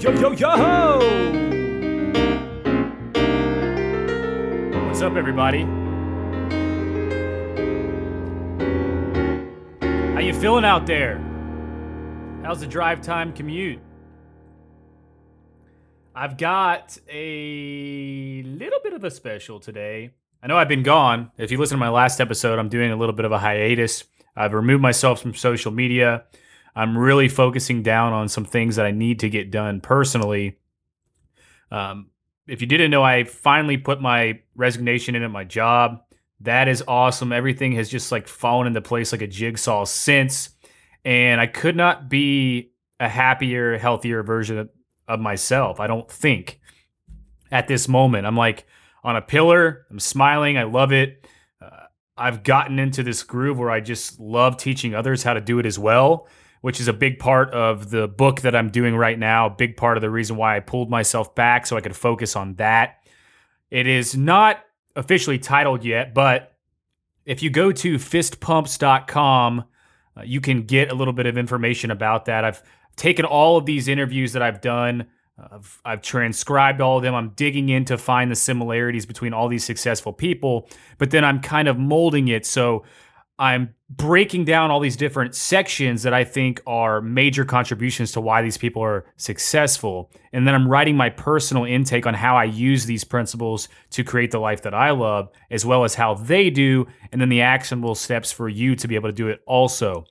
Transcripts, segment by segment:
yo, yo, yo! What's up, everybody? How you feeling out there? How's the drive time commute? I've got a little bit of a special today. I know I've been gone. If you listen to my last episode, I'm doing a little bit of a hiatus. I've removed myself from social media. I'm really focusing down on some things that I need to get done personally. Um, if you didn't know, I finally put my resignation in at my job. That is awesome. Everything has just like fallen into place like a jigsaw since. And I could not be a happier, healthier version of, myself. I don't think at this moment. I'm like on a pillar. I'm smiling. I love it. Uh, I've gotten into this groove where I just love teaching others how to do it as well which is a big part of the book that I'm doing right now, a big part of the reason why I pulled myself back so I could focus on that. It is not officially titled yet, but if you go to fistpumps.com, uh, you can get a little bit of information about that. I've taken all of these interviews that I've done, I've, I've transcribed all of them. I'm digging in to find the similarities between all these successful people, but then I'm kind of molding it so I'm breaking down all these different sections that I think are major contributions to why these people are successful. And then I'm writing my personal intake on how I use these principles to create the life that I love, as well as how they do, and then the actionable steps for you to be able to do it also.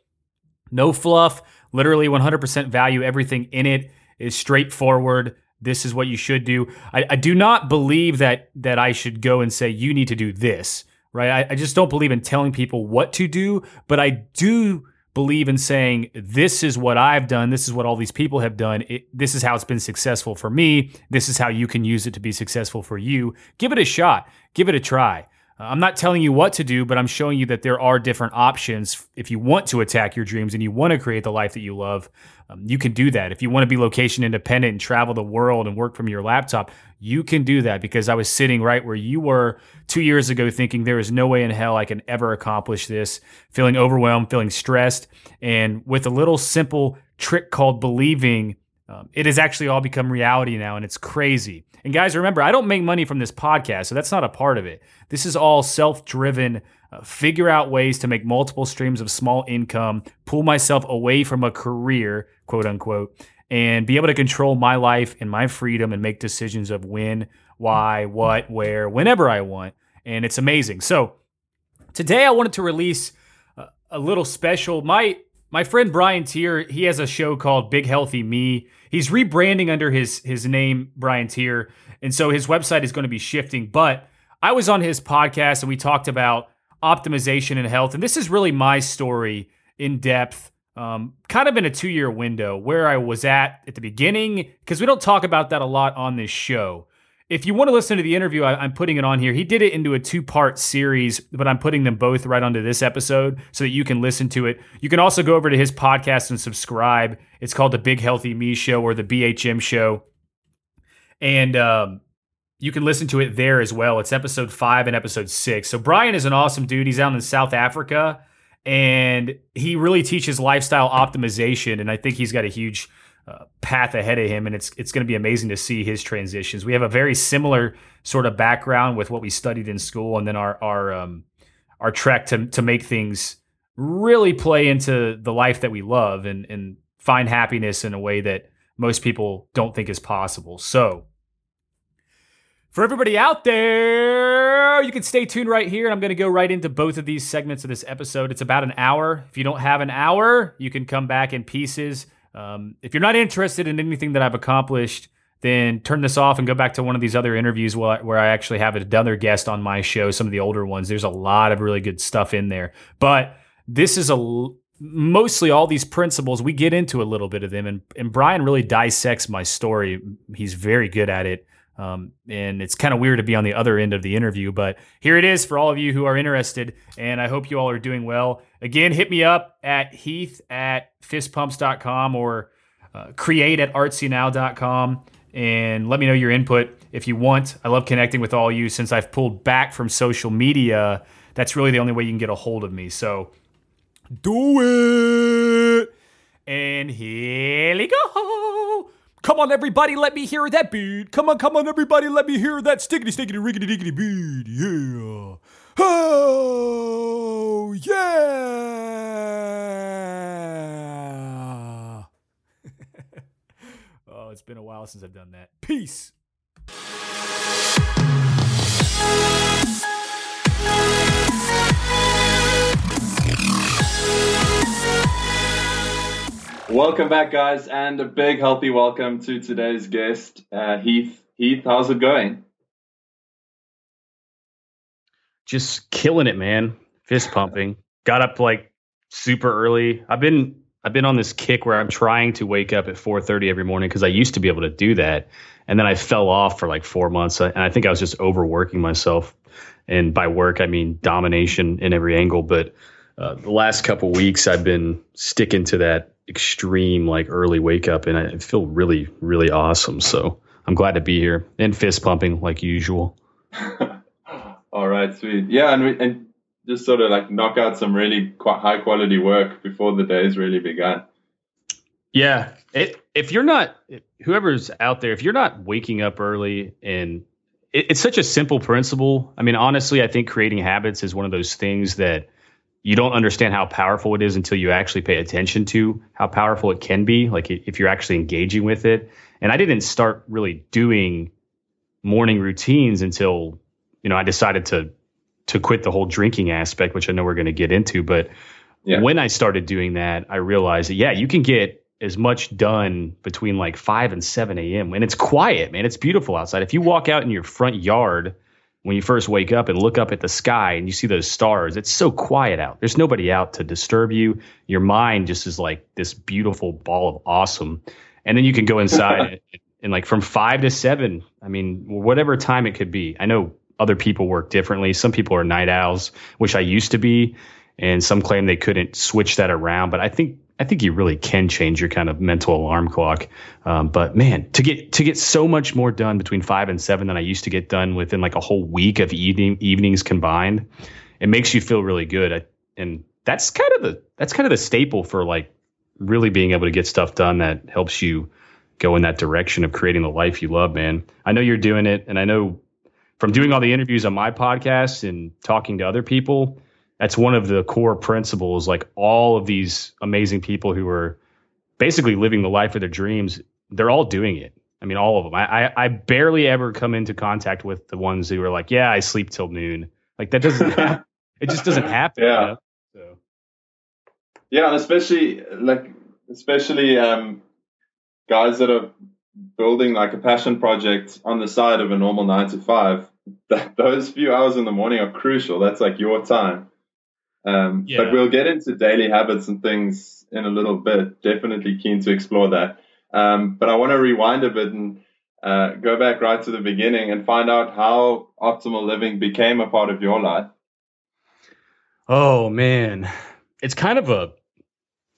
No fluff, literally 100% value. Everything in it is straightforward. This is what you should do. I, I do not believe that that I should go and say you need to do this right? I, I just don't believe in telling people what to do, but I do believe in saying this is what I've done, this is what all these people have done, it, this is how it's been successful for me, this is how you can use it to be successful for you. Give it a shot, give it a try. Uh, I'm not telling you what to do, but I'm showing you that there are different options. If you want to attack your dreams and you want to create the life that you love, um, you can do that. If you want to be location independent and travel the world and work from your laptop, you can do that because I was sitting right where you were two years ago thinking there is no way in hell I can ever accomplish this, feeling overwhelmed, feeling stressed. And with a little simple trick called believing, um, it has actually all become reality now and it's crazy. And guys, remember, I don't make money from this podcast, so that's not a part of it. This is all self driven. Uh, figure out ways to make multiple streams of small income, pull myself away from a career, quote unquote, and be able to control my life and my freedom and make decisions of when, why, what, where, whenever I want. And it's amazing. So today I wanted to release a, a little special. My my friend Bryan Teare, he has a show called Big Healthy Me. He's rebranding under his his name Bryan Teare, and so his website is going to be shifting. But I was on his podcast and we talked about optimization and health, and this is really my story in depth. Um, kind of in a two year window where I was at at the beginning, because we don't talk about that a lot on this show if you want to listen to the interview, I, am putting it on here. He did it into a two part series, but I'm putting them both right onto this episode so that you can listen to it. You can also go over to his podcast and subscribe. It's called the Big Healthy Me Show or the BHM Show. And um, you can listen to it there as well. It's episode five and episode six. So Bryan is an awesome dude. He's out in South Africa and he really teaches lifestyle optimization. And I think he's got a huge uh, path ahead of him, and it's it's going to be amazing to see his transitions. We have a very similar sort of background with what we studied in school, and then our our um, our trek to to make things really play into the life that we love and and find happiness in a way that most people don't think is possible. So. For everybody out there, you can stay tuned right here. And I'm going to go right into both of these segments of this episode. It's about an hour. If you don't have an hour, you can come back in pieces. Um, if you're not interested in anything that I've accomplished, then turn this off and go back to one of these other interviews where I, where I actually have another guest on my show, some of the older ones. There's a lot of really good stuff in there. But this is a mostly all these principles. We get into a little bit of them, and, and Bryan really dissects my story. He's very good at it. Um, and it's kind of weird to be on the other end of the interview, but here it is for all of you who are interested. And I hope you all are doing well. Again, hit me up at heath at fistpumps.com or uh, create at artsynow.com and let me know your input if you want. I love connecting with all you since I've pulled back from social media. That's really the only way you can get a hold of me. So do it. And here we go. Come on, everybody, let me hear that beat. Come on, come on, everybody, let me hear that stickety, stickety, riggity, diggity beat. Yeah. Oh, yeah. oh, it's been a while since I've done that. Peace. Welcome back, guys, and a big healthy welcome to today's guest, uh, Heath. Heath, how's it going? Just killing it, man. Fist pumping. Got up like super early. I've been I've been on this kick where I'm trying to wake up at 4:30 every morning because I used to be able to do that, and then I fell off for like four months, and I think I was just overworking myself. And by work, I mean domination in every angle. But uh, the last couple weeks, I've been sticking to that extreme like early wake up and I feel really really awesome. So I'm glad to be here and fist pumping like usual. All right, sweet. Yeah, and we, and just sort of like knock out some really quite high quality work before the day's really begun. Yeah, it, if you're not whoever's out there, if you're not waking up early and it, it's such a simple principle. I mean, honestly, I think creating habits is one of those things that you don't understand how powerful it is until you actually pay attention to how powerful it can be like if you're actually engaging with it. And i didn't start really doing morning routines until you know i decided to to quit the whole drinking aspect which i know we're going to get into. But yeah. when i started doing that i realized that yeah you can get as much done between like 5 and 7 a.m and it's quiet man. It's beautiful outside. If you walk out in your front yard when you first wake up and look up at the sky and you see those stars, it's so quiet out. There's nobody out to disturb you. Your mind just is like this beautiful ball of awesome. And then you can go inside and, and, like from five to seven, I mean, whatever time it could be. I know other people work differently. Some people are night owls, which I used to be. And some claim they couldn't switch that around. But I think I think you really can change your kind of mental alarm clock. Um, but man, to get to get so much more done between five and seven than I used to get done within like a whole week of evening evenings combined, it makes you feel really good. I, and that's kind of the that's kind of the staple for like really being able to get stuff done that helps you go in that direction of creating the life you love, man. I know you're doing it, and I know from doing all the interviews on my podcast and talking to other people that's one of the core principles. Like all of these amazing people who are basically living the life of their dreams, they're all doing it. I mean, all of them. I, I, I barely ever come into contact with the ones who are like, yeah, I sleep till noon. Like that doesn't happen. It just doesn't happen. Yeah. You know? so. Yeah, and especially like especially um, guys that are building like a passion project on the side of a normal nine to five. That those few hours in the morning are crucial. That's like your time. Um, yeah. But we'll get into daily habits and things in a little bit. Definitely keen to explore that. Um, but I want to rewind a bit and uh, go back right to the beginning and find out how optimal living became a part of your life. Oh man, it's kind of a.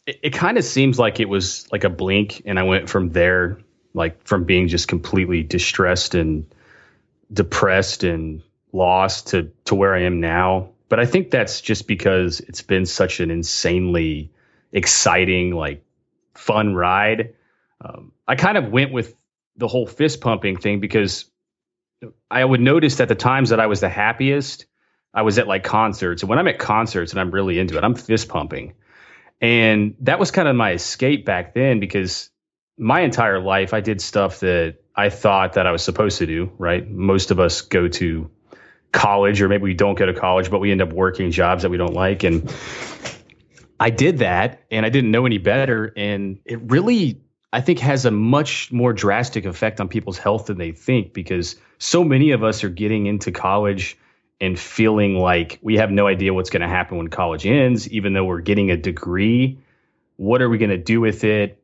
It, it kind of seems like it was like a blink, and I went from there, like from being just completely distressed and depressed and lost to to where I am now but I think that's just because it's been such an insanely exciting, like fun ride. Um, I kind of went with the whole fist pumping thing because I would notice that the times that I was the happiest, I was at like concerts. And when I'm at concerts and I'm really into it, I'm fist pumping. And that was kind of my escape back then because my entire life I did stuff that I thought that I was supposed to do, right? Most of us go to college or maybe we don't go to college but we end up working jobs that we don't like. And I did that and I didn't know any better. And it really I think has a much more drastic effect on people's health than they think because so many of us are getting into college and feeling like we have no idea what's going to happen when college ends even though we're getting a degree. What are we going to do with it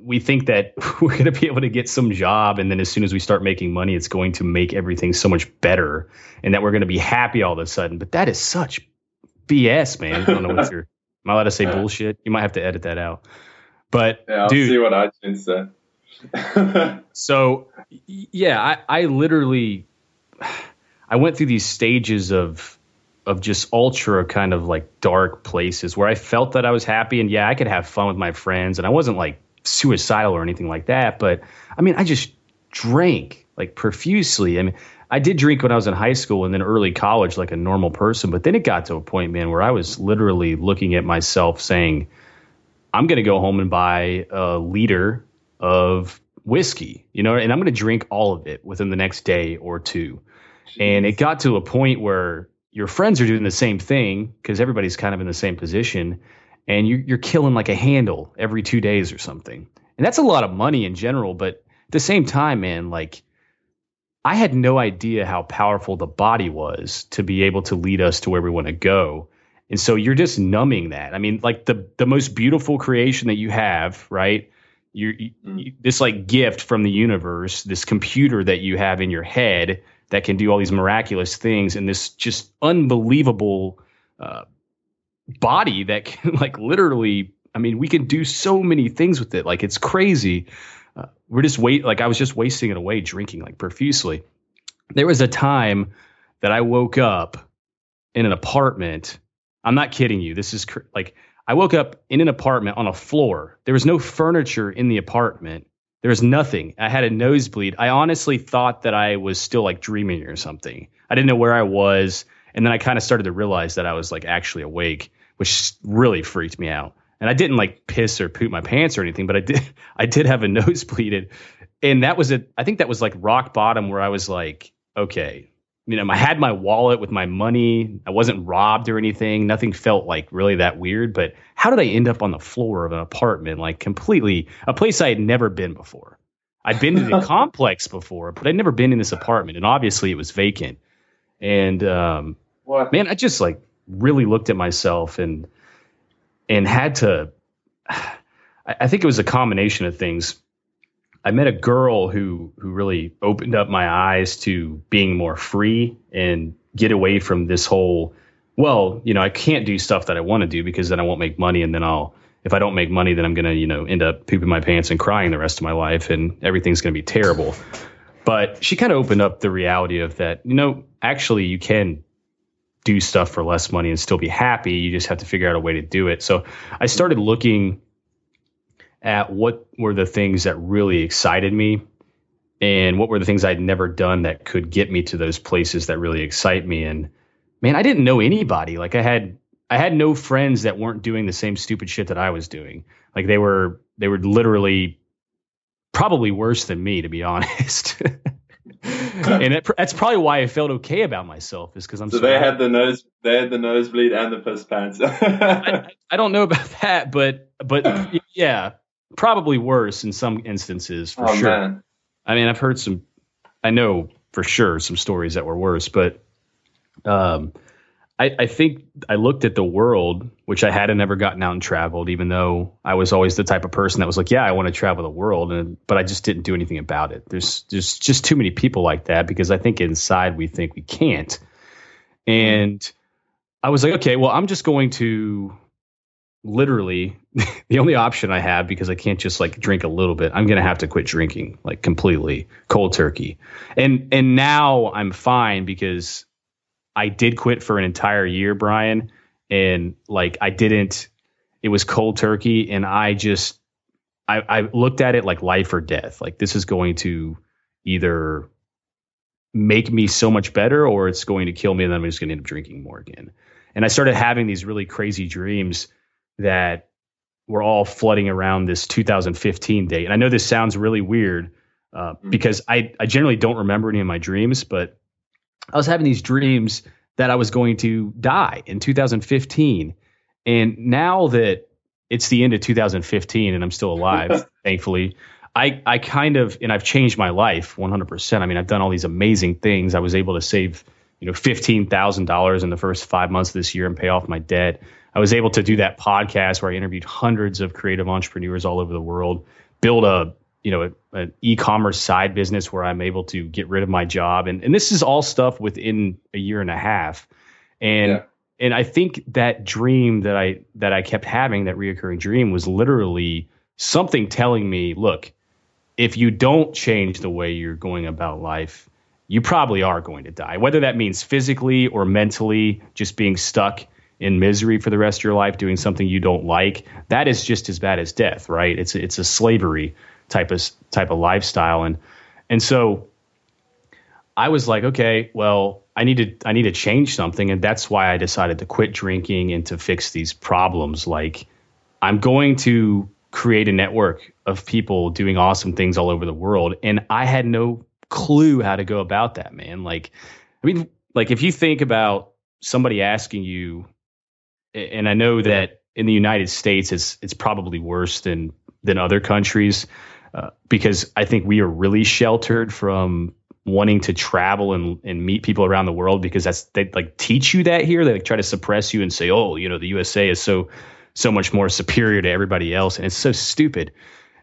we think that we're going to be able to get some job and then as soon as we start making money it's going to make everything so much better and that we're going to be happy all of a sudden. But that is such bs man. I don't know what you're am i allowed to say bullshit? You might have to edit that out. But yeah, I'll dude, see what iTunes said. so yeah, I, I literally I went through these stages of of just ultra kind of like dark places where I felt that I was happy and yeah, I could have fun with my friends and I wasn't like suicidal or anything like that, but I mean, I just drank like profusely. I mean, I did drink when I was in high school and then early college like a normal person, but then it got to a point, man, where I was literally looking at myself saying, I'm going to go home and buy a liter of whiskey, you know, and I'm going to drink all of it within the next day or two. Jeez. And it got to a point where your friends are doing the same thing because everybody's kind of in the same position and you're, you're killing like a handle every two days or something. And that's a lot of money in general, but at the same time, man, like I had no idea how powerful the body was to be able to lead us to where we want to go. And so you're just numbing that. I mean, like the the most beautiful creation that you have, right? You're, you, mm. you, this like gift from the universe, this computer that you have in your head that can do all these miraculous things, and this just unbelievable uh, body that can like literally. I mean, we can do so many things with it. Like it's crazy uh, we're just wait like I was just wasting it away drinking like profusely. There was a time that I woke up in an apartment. I'm not kidding you. This is cr- like I woke up in an apartment on a floor. There was no furniture in the apartment. There was nothing. I had a nosebleed. I honestly thought that I was still like dreaming or something. I didn't know where I was. And then I kind of started to realize that I was like actually awake, which really freaked me out and I didn't like piss or poop my pants or anything, but I did I did have a nosebleed, and that was it. I think that was like rock bottom where I was like, okay, you know, I had my wallet with my money. I wasn't robbed or anything. Nothing felt like really that weird. But how did I end up on the floor of an apartment, like completely a place I had never been before? I'd been to the complex before, but I'd never been in this apartment, and obviously it was vacant. And um, what? man, I just like really looked at myself and and had to. I think it was a combination of things. I met a girl who who really opened up my eyes to being more free and get away from this whole well, you know, I can't do stuff that I want to do because then I won't make money and then I'll if I don't make money then I'm going to, you know, end up pooping my pants and crying the rest of my life and everything's going to be terrible. But she kind of opened up the reality of that, you know, actually you can do stuff for less money and still be happy. You just have to figure out a way to do it. So I started looking at what were the things that really excited me and what were the things I'd never done that could get me to those places that really excite me. And man, I didn't know anybody. Like I had I had no friends that weren't doing the same stupid shit that I was doing. Like they were they were literally probably worse than me, to be honest. and it, that's probably why I felt okay about myself is because I'm. So they had the nose, they had the nosebleed and the piss pants. I, I, don't know about that, but but yeah, probably worse in some instances for oh, sure. Man. I mean, I've heard some. I know for sure some stories that were worse, but um, I, I think I looked at the world, which I hadn't ever gotten out and traveled, even though I was always the type of person that was like, yeah, I want to travel the world, and but I just didn't do anything about it. There's there's just too many people like that because I think inside we think we can't. And I was like, okay, well, I'm just going to literally the only option I have because I can't just like drink a little bit. I'm going to have to quit drinking like completely cold turkey. And and now I'm fine because I did quit for an entire year, Bryan, and like I didn't. It was cold turkey, and I just I, I looked at it like life or death. Like this is going to either make me so much better or it's going to kill me and then I'm just going to end up drinking more again. And I started having these really crazy dreams that were all flooding around this 2015 date. And I know this sounds really weird uh, mm-hmm. because I, I generally don't remember any of my dreams, but I was having these dreams that I was going to die in 2015. And now that it's the end of 2015 and I'm still alive, thankfully, I, I kind of, and I've changed my life 100%. I mean, I've done all these amazing things. I was able to save, you know, $15,000 in the first five months of this year and pay off my debt. I was able to do that podcast where I interviewed hundreds of creative entrepreneurs all over the world, build a you know an e-commerce side business where I'm able to get rid of my job and and this is all stuff within a year and a half and yeah. and I think that dream that I that I kept having that reoccurring dream was literally something telling me look if you don't change the way you're going about life you probably are going to die whether that means physically or mentally just being stuck in misery for the rest of your life doing something you don't like, that is just as bad as death, right? It's it's a slavery type of type of lifestyle. And and so I was like, okay, well, I need to I need to change something. And that's why I decided to quit drinking and to fix these problems. Like I'm going to create a network of people doing awesome things all over the world. And I had no clue how to go about that, man. Like I mean like if you think about somebody asking you and I know that in the United States, it's it's probably worse than than other countries uh, because I think we are really sheltered from wanting to travel and, and meet people around the world because that's they like teach you that here. They like try to suppress you and say, oh, you know, the USA is so so much more superior to everybody else, and it's so stupid.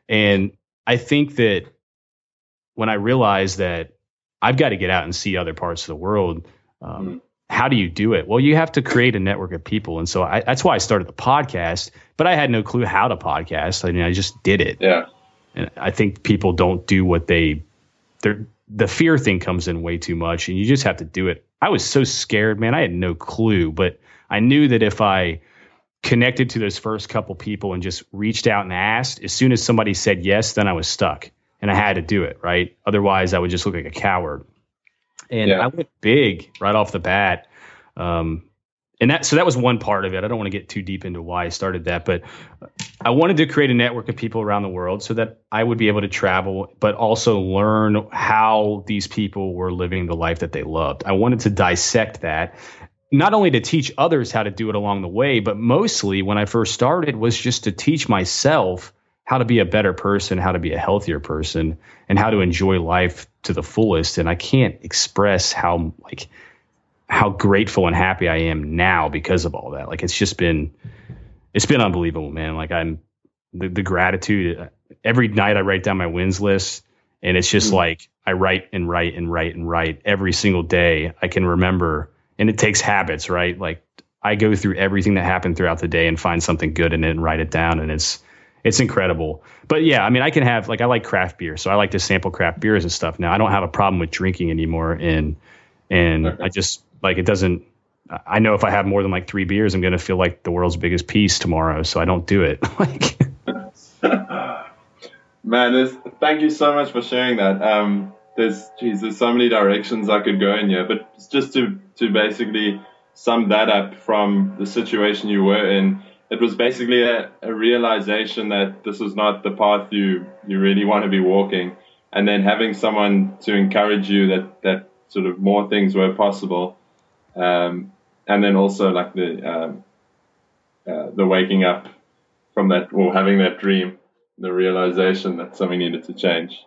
And I think that when I realized that I've got to get out and see other parts of the world. Um, mm how do you do it? Well, you have to create a network of people. And so I, that's why I started the podcast, but I had no clue how to podcast. I mean, I just did it. Yeah. And I think people don't do what they, they're, the fear thing comes in way too much and you just have to do it. I was so scared, man. I had no clue, but I knew that if I connected to those first couple people and just reached out and asked, as soon as somebody said yes, then I was stuck and I had to do it, right? Otherwise, I would just look like a coward and yeah. I went big right off the bat. Um, and that so that was one part of it. I don't want to get too deep into why I started that, but I wanted to create a network of people around the world so that I would be able to travel, but also learn how these people were living the life that they loved. I wanted to dissect that, not only to teach others how to do it along the way, but mostly when I first started was just to teach myself how to be a better person, how to be a healthier person, and how to enjoy life to the fullest. And I can't express how like how grateful and happy I am now because of all that. Like it's just been it's been unbelievable, man. Like I'm the, the gratitude every night I write down my wins list and it's just mm like I write and write and write and write every single day. I can remember and it takes habits, right? Like I go through everything that happened throughout the day and find something good in it and write it down and it's it's incredible. But yeah, I mean, I can have like I like craft beer, so I like to sample craft beers and stuff. Now I don't have a problem with drinking anymore, and and. I just like it doesn't. I know if I have more than like three beers, I'm gonna feel like the world's biggest piece tomorrow, so I don't do it. like, man, thank you so much for sharing that. Um, there's geez, there's so many directions I could go in here, but just to to basically sum that up from the situation you were in it was basically a, a, realization that this is not the path you you really want to be walking, and then having someone to encourage you that that sort of more things were possible, um, and then also like the um, uh, the waking up from that or having that dream, the realization that something needed to change.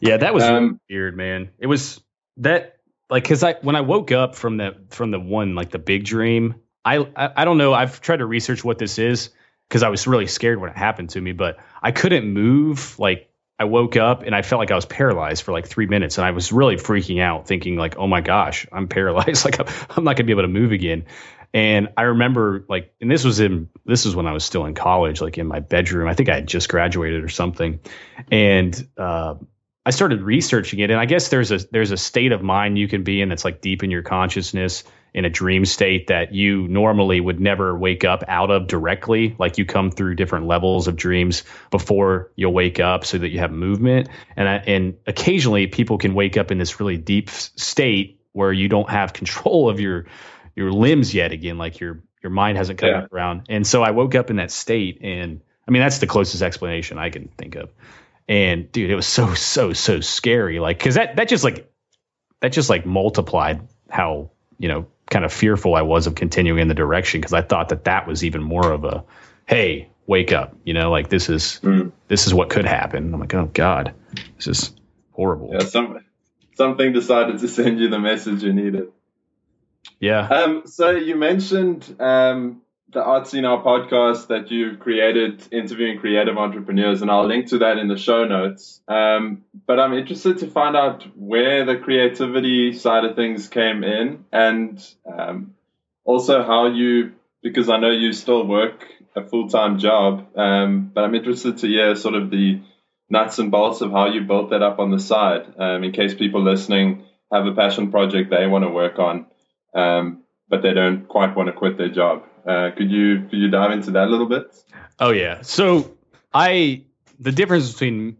Yeah, that was um, weird, man. It was that like because I when I woke up from the from the one like the big dream I, I, don't know. I've tried to research what this is because I was really scared when it happened to me, but I couldn't move. Like I woke up and I felt like I was paralyzed for like three minutes, and I was really freaking out, thinking like, "Oh my gosh, I'm paralyzed! like I'm not gonna be able to move again." And I remember like, and this was in this was when I was still in college, like in my bedroom. I think I had just graduated or something, and uh, I started researching it. And I guess there's a there's a state of mind you can be in that's like deep in your consciousness in a dream state that you normally would never wake up out of directly. Like you come through different levels of dreams before you'll wake up so that you have movement. And, I, and occasionally people can wake up in this really deep state where you don't have control of your, your limbs yet again, like your, your mind hasn't come yeah. around. And so I woke up in that state and I mean, that's the closest explanation I can think of. And dude, it was so, so, so scary. Like, cause that, that just like, that just like multiplied how, you know, kind of fearful I was of continuing in the direction because I thought that that was even more of a, hey, wake up, you know, like this is mm. this is what could happen. I'm like, oh god, this is horrible. Yeah, some something decided to send you the message you needed. Yeah. Um. So you mentioned um the Artsy Now podcast that you've created interviewing creative entrepreneurs, and I'll link to that in the show notes. Um, but I'm interested to find out where the creativity side of things came in, and um, also how you, because I know you still work a full time job, um, but I'm interested to hear sort of the nuts and bolts of how you built that up on the side, um, in case people listening have a passion project they want to work on, um, but they don't quite want to quit their job. Uh, could you could you dive into that a little bit? Oh yeah. So I the difference between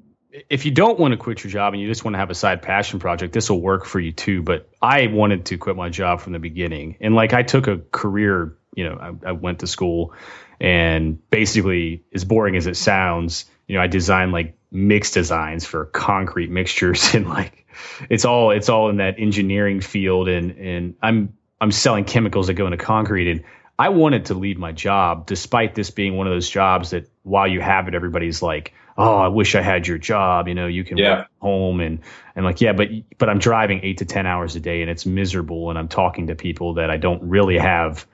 if you don't want to quit your job and you just want to have a side passion project, this will work for you too. But I wanted to quit my job from the beginning, and like I took a career. You know, I, I went to school, and basically, as boring as it sounds, you know, I designed like mix designs for concrete mixtures, and like it's all it's all in that engineering field, and and I'm I'm selling chemicals that go into concrete, and I wanted to leave my job, despite this being one of those jobs that while you have it, everybody's like, "Oh, I wish I had your job." You know, you can yeah. work home and and like, yeah, but but I'm driving eight to ten hours a day, and it's miserable, and I'm talking to people that I don't really have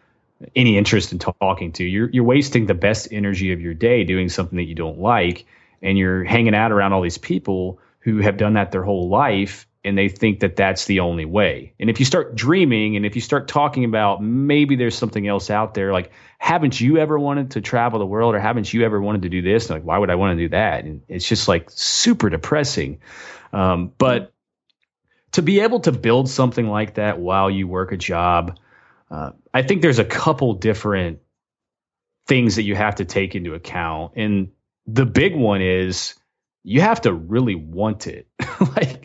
any interest in talking to. You're you're wasting the best energy of your day doing something that you don't like, and you're hanging out around all these people who have done that their whole life and they think that that's the only way. And if you start dreaming and if you start talking about maybe there's something else out there, like haven't you ever wanted to travel the world or haven't you ever wanted to do this? And like, why would I want to do that? And it's just like super depressing. Um, but to be able to build something like that while you work a job, uh, I think there's a couple different things that you have to take into account. And the big one is you have to really want it. like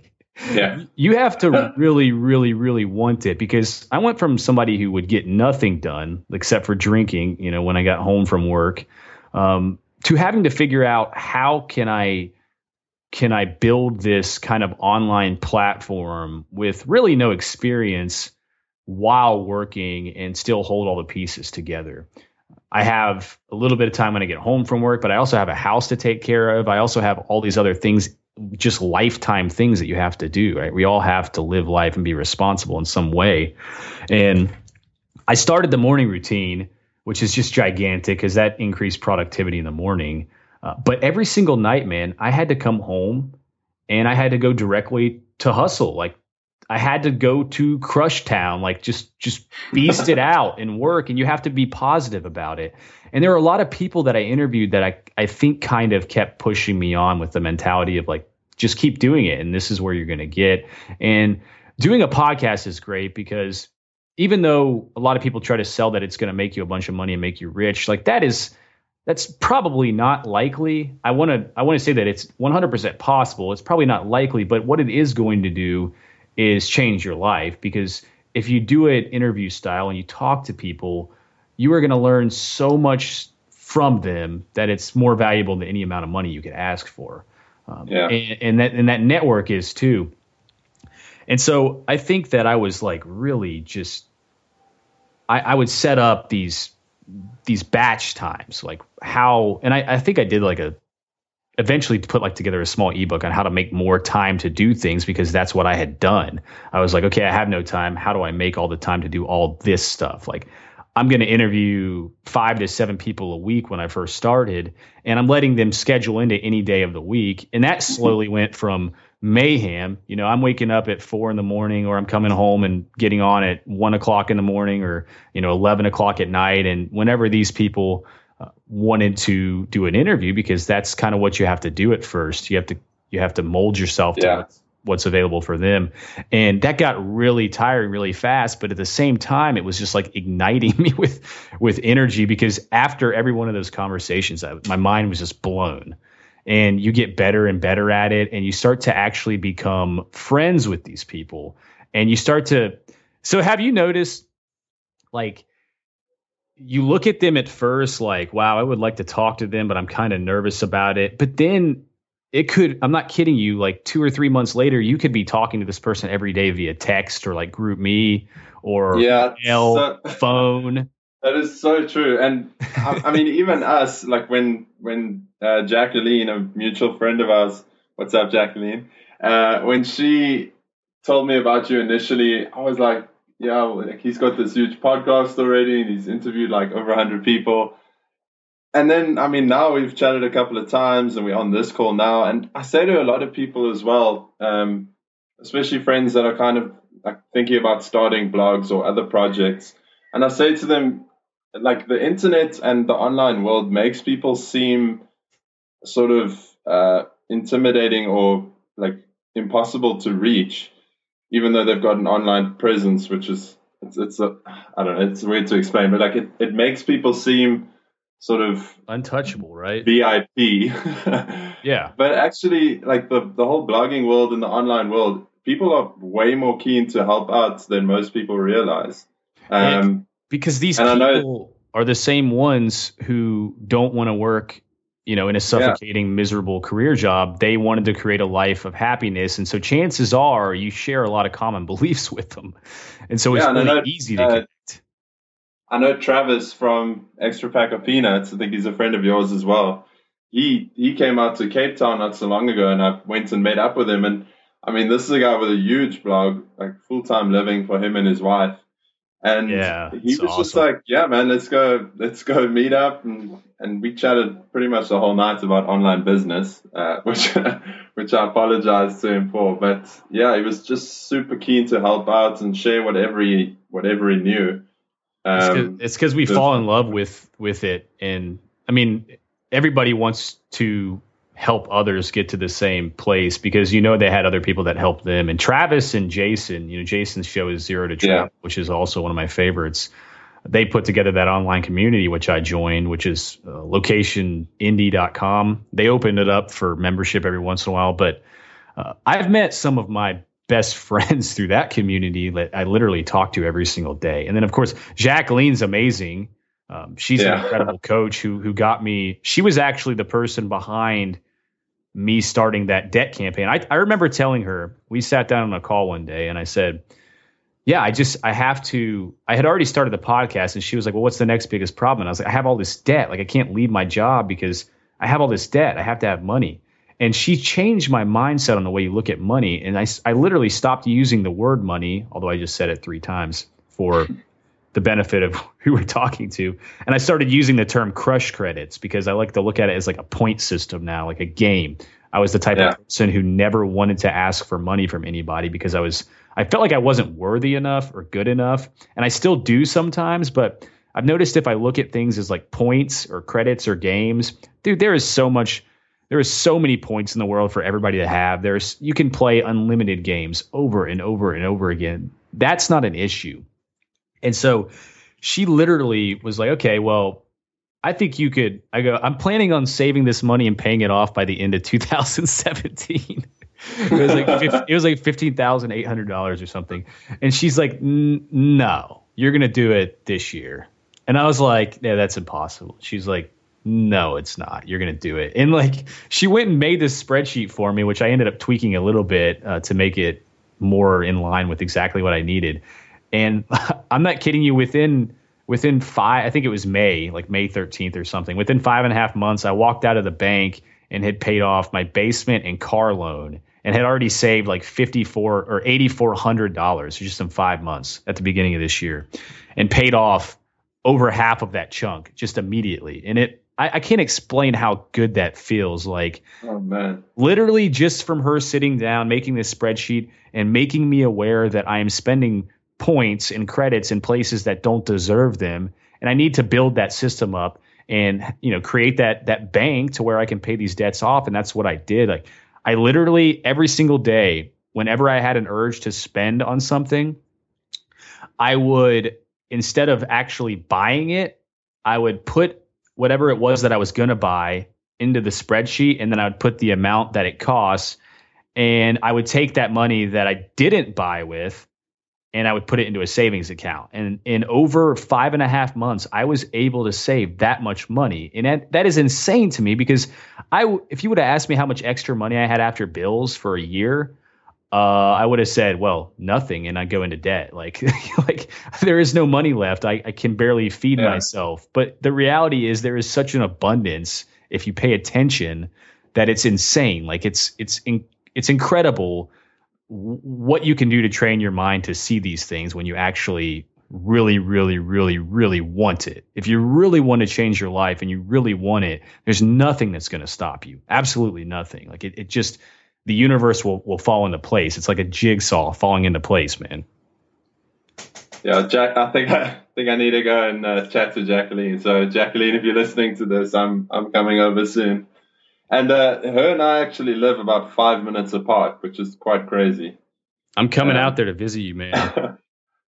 yeah. You have to really, really, really want it because I went from somebody who would get nothing done except for drinking, you know, when I got home from work, um, to having to figure out how can I can I build this kind of online platform with really no experience while working and still hold all the pieces together. I have a little bit of time when I get home from work, but I also have a house to take care of. I also have all these other things just lifetime things that you have to do, right? We all have to live life and be responsible in some way. And I started the morning routine, which is just gigantic because that increased productivity in the morning. Uh, but every single night, man, I had to come home and I had to go directly to hustle. Like I had to go to Crush Town, like just just beast it out and work. And you have to be positive about it. And there were a lot of people that I interviewed that I I think kind of kept pushing me on with the mentality of like just keep doing it and this is where you're going to get. And doing a podcast is great because even though a lot of people try to sell that it's going to make you a bunch of money and make you rich, like that is that's probably not likely. I want to I want to say that it's 100% possible. It's probably not likely, but what it is going to do is change your life because if you do it interview style and you talk to people, you are going to learn so much from them that it's more valuable than any amount of money you could ask for. Um, yeah. And, and, that and that network is too. And so I think that I was like really just I, I would set up these these batch times, like how and I, I think I did like a eventually put like together a small ebook on how to make more time to do things because that's what I had done. I was like, okay, I have no time. How do I make all the time to do all this stuff? Like I'm going to interview five to seven people a week when I first started, and I'm letting them schedule into any day of the week. And that slowly went from mayhem. You know, I'm waking up at four in the morning, or I'm coming home and getting on at one o'clock in the morning, or you know, eleven o'clock at night. And whenever these people uh, wanted to do an interview, because that's kind of what you have to do at first. You have to you have to mold yourself yeah. to what's available for them. And that got really tiring really fast, but at the same time it was just like igniting me with with energy because after every one of those conversations I, my mind was just blown. And you get better and better at it and you start to actually become friends with these people and you start to So have you noticed like you look at them at first like wow i would like to talk to them but i'm kind of nervous about it but then it could i'm not kidding you like two or three months later you could be talking to this person every day via text or like GroupMe or yeah email, so, phone. That is so true. And I, I, mean even us like when when uh, jacqueline a mutual friend of ours what's up jacqueline? Uh, when she told me about you initially i was like yeah like he's got this huge podcast already and he's interviewed like over 100 people and then I mean now we've chatted a couple of times and we're on this call now and I say to a lot of people as well, um, especially friends that are kind of like thinking about starting blogs or other projects, and I say to them like the internet and the online world makes people seem sort of uh, intimidating or like impossible to reach, even though they've got an online presence, which is it's it's a I don't know. It's weird to explain, but like it, it makes people seem sort of untouchable, right? VIP. yeah. But actually, like the the whole blogging world and the online world, people are way more keen to help out than most people realize. Um, because these people know, are the same ones who don't want to work you know, in a suffocating, yeah. miserable career job. They wanted to create a life of happiness. And so chances are you share a lot of common beliefs with them. And so it's yeah, really know, easy to uh, connect. I know Travis from Extra Pack of Peanuts. I think he's a friend of yours as well. He he came out to Cape Town not so long ago, and I went and met up with him. And I mean, this is a guy with a huge blog, like full time living for him and his wife. And yeah, he was awesome. just like, "Yeah, man, let's go, let's go meet up." And and we chatted pretty much the whole night about online business, uh, which which I apologize to him for. But yeah, he was just super keen to help out and share whatever he whatever he knew. Um, it's because we fall in love with with it, and I mean, everybody wants to help others get to the same place because you know they had other people that helped them. And Travis and Jason, you know, Jason's show is Zero to Travel, yeah. which is also one of my favorites. They put together that online community, which I joined, which is uh, locationindie.com. They opened it up for membership every once in a while, but uh, I've met some of my best friends through that community that I literally talk to every single day. And then, of course, Jacqueline's amazing. Um, she's yeah. an incredible coach who who got me. She was actually the person behind me starting that debt campaign. I, I remember telling her, we sat down on a call one day and I said, yeah, I just, I have to, I had already started the podcast and she was like, well, what's the next biggest problem? And I was like, I have all this debt. Like I can't leave my job because I have all this debt. I have to have money. And she changed my mindset on the way you look at money. And I, I literally stopped using the word money, although I just said it three times for the benefit of who we're talking to. And I started using the term crush credits because I like to look at it as like a point system now, like a game. I was the type yeah. of person who never wanted to ask for money from anybody because I was I felt like I wasn't worthy enough or good enough. And I still do sometimes, but I've noticed if I look at things as like points or credits or games, dude, there is so much there is so many points in the world for everybody to have. There's you can play unlimited games over and over and over again. That's not an issue. And so she literally was like, okay, well, I think you could. I go, I'm planning on saving this money and paying it off by the end of 2017. it was like it was like fifteen thousand eight hundred dollars or something, and she's like, "No, you're gonna do it this year." And I was like, "Yeah, that's impossible." She's like, "No, it's not. You're gonna do it." And like, she went and made this spreadsheet for me, which I ended up tweaking a little bit uh, to make it more in line with exactly what I needed. And I'm not kidding you. Within within five, I think it was May, like May 13th or something. Within five and a half months, I walked out of the bank and had paid off my basement and car loan and had already saved like 54 or 8400 dollars just in five months at the beginning of this year and paid off over half of that chunk just immediately and it I, I, can't explain how good that feels like oh man. literally just from her sitting down making this spreadsheet and making me aware that i am spending points and credits in places that don't deserve them and i need to build that system up and you know create that that bank to where i can pay these debts off and that's what i did. Like i literally every single day whenever i had an urge to spend on something i would instead of actually buying it i would put whatever it was that i was going to buy into the spreadsheet and then i would put the amount that it costs and i would take that money that i didn't buy with and I would put it into a savings account. And in over five and a half months, I was able to save that much money. And that, is insane to me because I, if you would have asked me how much extra money I had after bills for a year, uh, I would have said, well, nothing, and I go into debt. Like, like there is no money left. I, I can barely feed yeah. myself. But the reality is, there is such an abundance if you pay attention that it's insane. Like it's it's in, it's incredible what you can do to train your mind to see these things when you actually really, really, really, really want it. If you really want to change your life and you really want it, there's nothing that's going to stop you. Absolutely nothing. Like it, it just, the universe will, will fall into place. It's like a jigsaw falling into place, man. Yeah, Jack. I think I think I need to go and uh, chat to Jacqueline. So, Jacqueline, if you're listening to this, I'm I'm coming over soon. And uh, her and I actually live about five minutes apart, which is quite crazy. I'm coming um, out there to visit you, man.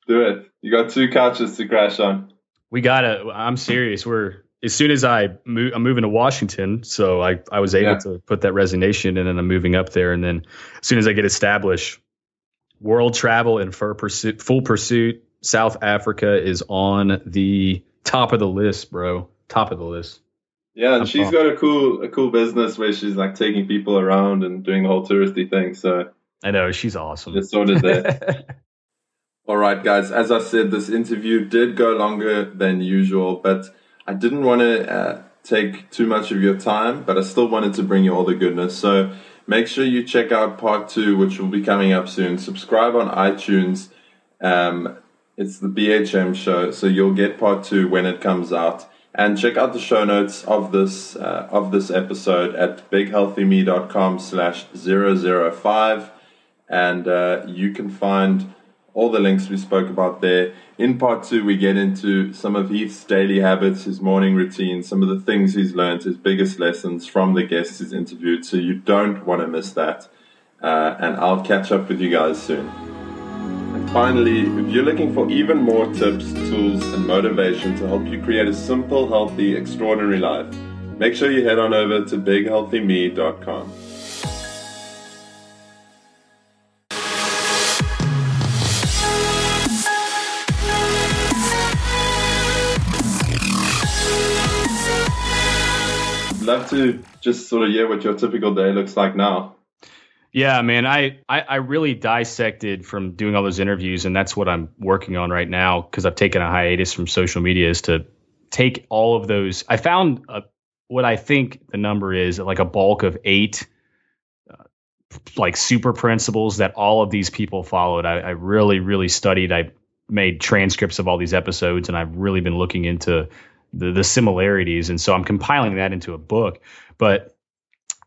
do it. You got two couches to crash on. We gotta. I'm serious. We're as soon as I move, I'm moving to Washington, so I I was able yeah. to put that resignation in, and I'm moving up there. And then as soon as I get established, world travel and for pursuit, full pursuit, South Africa is on the top of the list, bro. Top of the list. Yeah, and I'm she's pumped. got a cool a cool business where she's like taking people around and doing the whole touristy thing. So I know she's awesome. Just so did they. All right, guys. As I said, this interview did go longer than usual, but I didn't want to uh, take too much of your time, but I still wanted to bring you all the goodness. So make sure you check out part two, which will be coming up soon. Subscribe on iTunes. Um, it's the BHM show, so you'll get part two when it comes out. And check out the show notes of this uh, of this episode at bighealthyme.com slash 005. And uh, you can find all the links we spoke about there. In part two, we get into some of Heath's daily habits, his morning routine, some of the things he's learned, his biggest lessons from the guests he's interviewed. So you don't want to miss that. Uh, and I'll catch up with you guys soon. And finally, if you're looking for even more tips, tools, and motivation to help you create a simple, healthy, extraordinary life, make sure you head on over to bighealthyme.com. to just sort of hear what your typical day looks like now. Yeah, man, I, I, I really dissected from doing all those interviews, and that's what I'm working on right now because I've taken a hiatus from social media is to take all of those. I found a, what I think the number is like a bulk of eight uh, like super principles that all of these people followed. I, I really, really studied. I made transcripts of all these episodes, and I've really been looking into the, the similarities. And so I'm compiling that into a book. But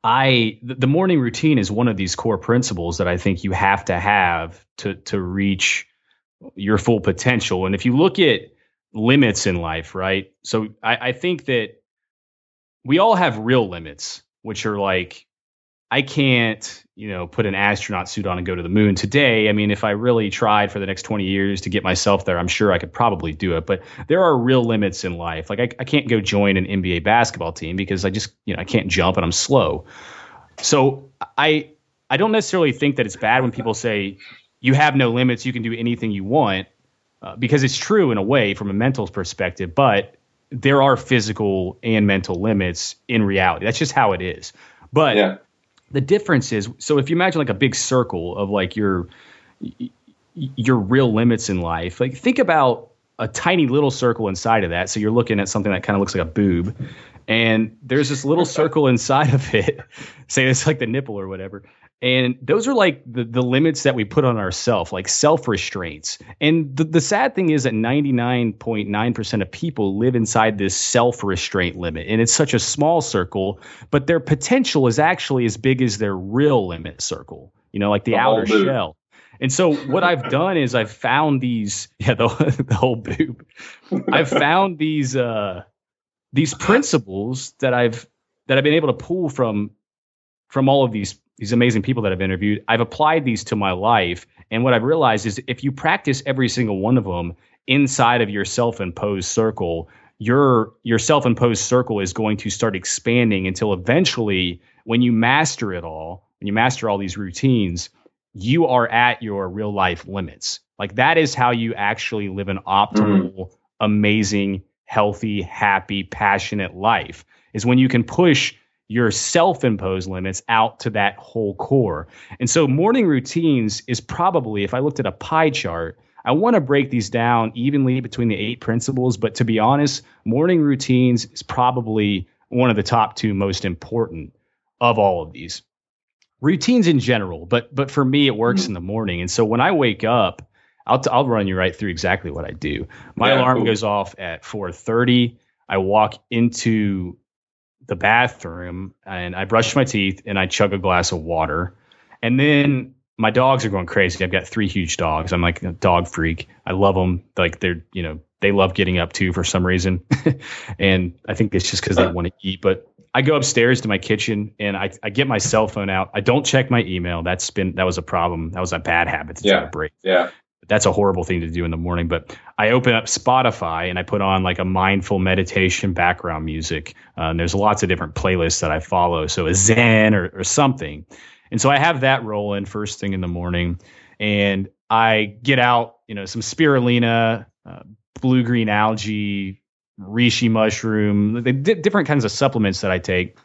I the morning routine is one of these core principles that I think you have to have to to reach your full potential. And if you look at limits in life, right? So I, I think that we all have real limits, which are like I can't, you know, put an astronaut suit on and go to the moon today. I mean, if I really tried for the next 20 years to get myself there, I'm sure I could probably do it. But there are real limits in life. Like I, I can't go join an NBA basketball team because I just, you know, I can't jump and I'm slow. So I I don't necessarily think that it's bad when people say you have no limits, you can do anything you want, uh, because it's true in a way from a mental perspective. But there are physical and mental limits in reality. That's just how it is. But yeah the difference is so if you imagine like a big circle of like your your real limits in life like think about a tiny little circle inside of that. So you're looking at something that kind of looks like a boob and there's this little circle inside of it say it's like the nipple or whatever and those are like the, the limits that we put on ourselves, like self restraints. And the, the sad thing is that 99.9% of people live inside this self restraint limit. And it's such a small circle, but their potential is actually as big as their real limit circle, you know, like the, the outer shell. And so what I've done is I've found these, yeah, the, the whole boob. I've found these, uh, these principles that I've, that I've been able to pull from, from all of these these amazing people that I've interviewed, I've applied these to my life. And what I've realized is if you practice every single one of them inside of your self-imposed circle, your your self-imposed circle is going to start expanding until eventually when you master it all, when you master all these routines, you are at your real life limits. Like that is how you actually live an optimal, mm-hmm. amazing, healthy, happy, passionate life. Is when you can push your self imposed limits out to that whole core. And so, morning routines is probably, if I looked at a pie chart, I want to break these down evenly between the eight principles. But to be honest, morning routines is probably one of the top two most important of all of these routines in general. But but for me, it works mm-hmm. in the morning. And so when I wake up, I'll, t- I'll run you right through exactly what I do. My yeah, alarm cool. goes off at 4:30. I walk into the bathroom and I brush my teeth and I chug a glass of water. And then my dogs are going crazy. I've got three huge dogs. I'm like a dog freak. I love them. Like they're, you know, they love getting up too for some reason. and I think it's just because they want to eat. But I go upstairs to my kitchen and I, I get my cell phone out. I don't check my email. That's been, that was a problem. That was a bad habit to yeah. try to break. Yeah. That's a horrible thing to do in the morning. But I open up Spotify and I put on like a mindful meditation background music. Uh, and there's lots of different playlists that I follow. So a Zen or, or something. And so I have that rolling first thing in the morning. And I get out, you know, some spirulina, uh, blue green algae, reishi mushroom, the, different kinds of supplements that I take.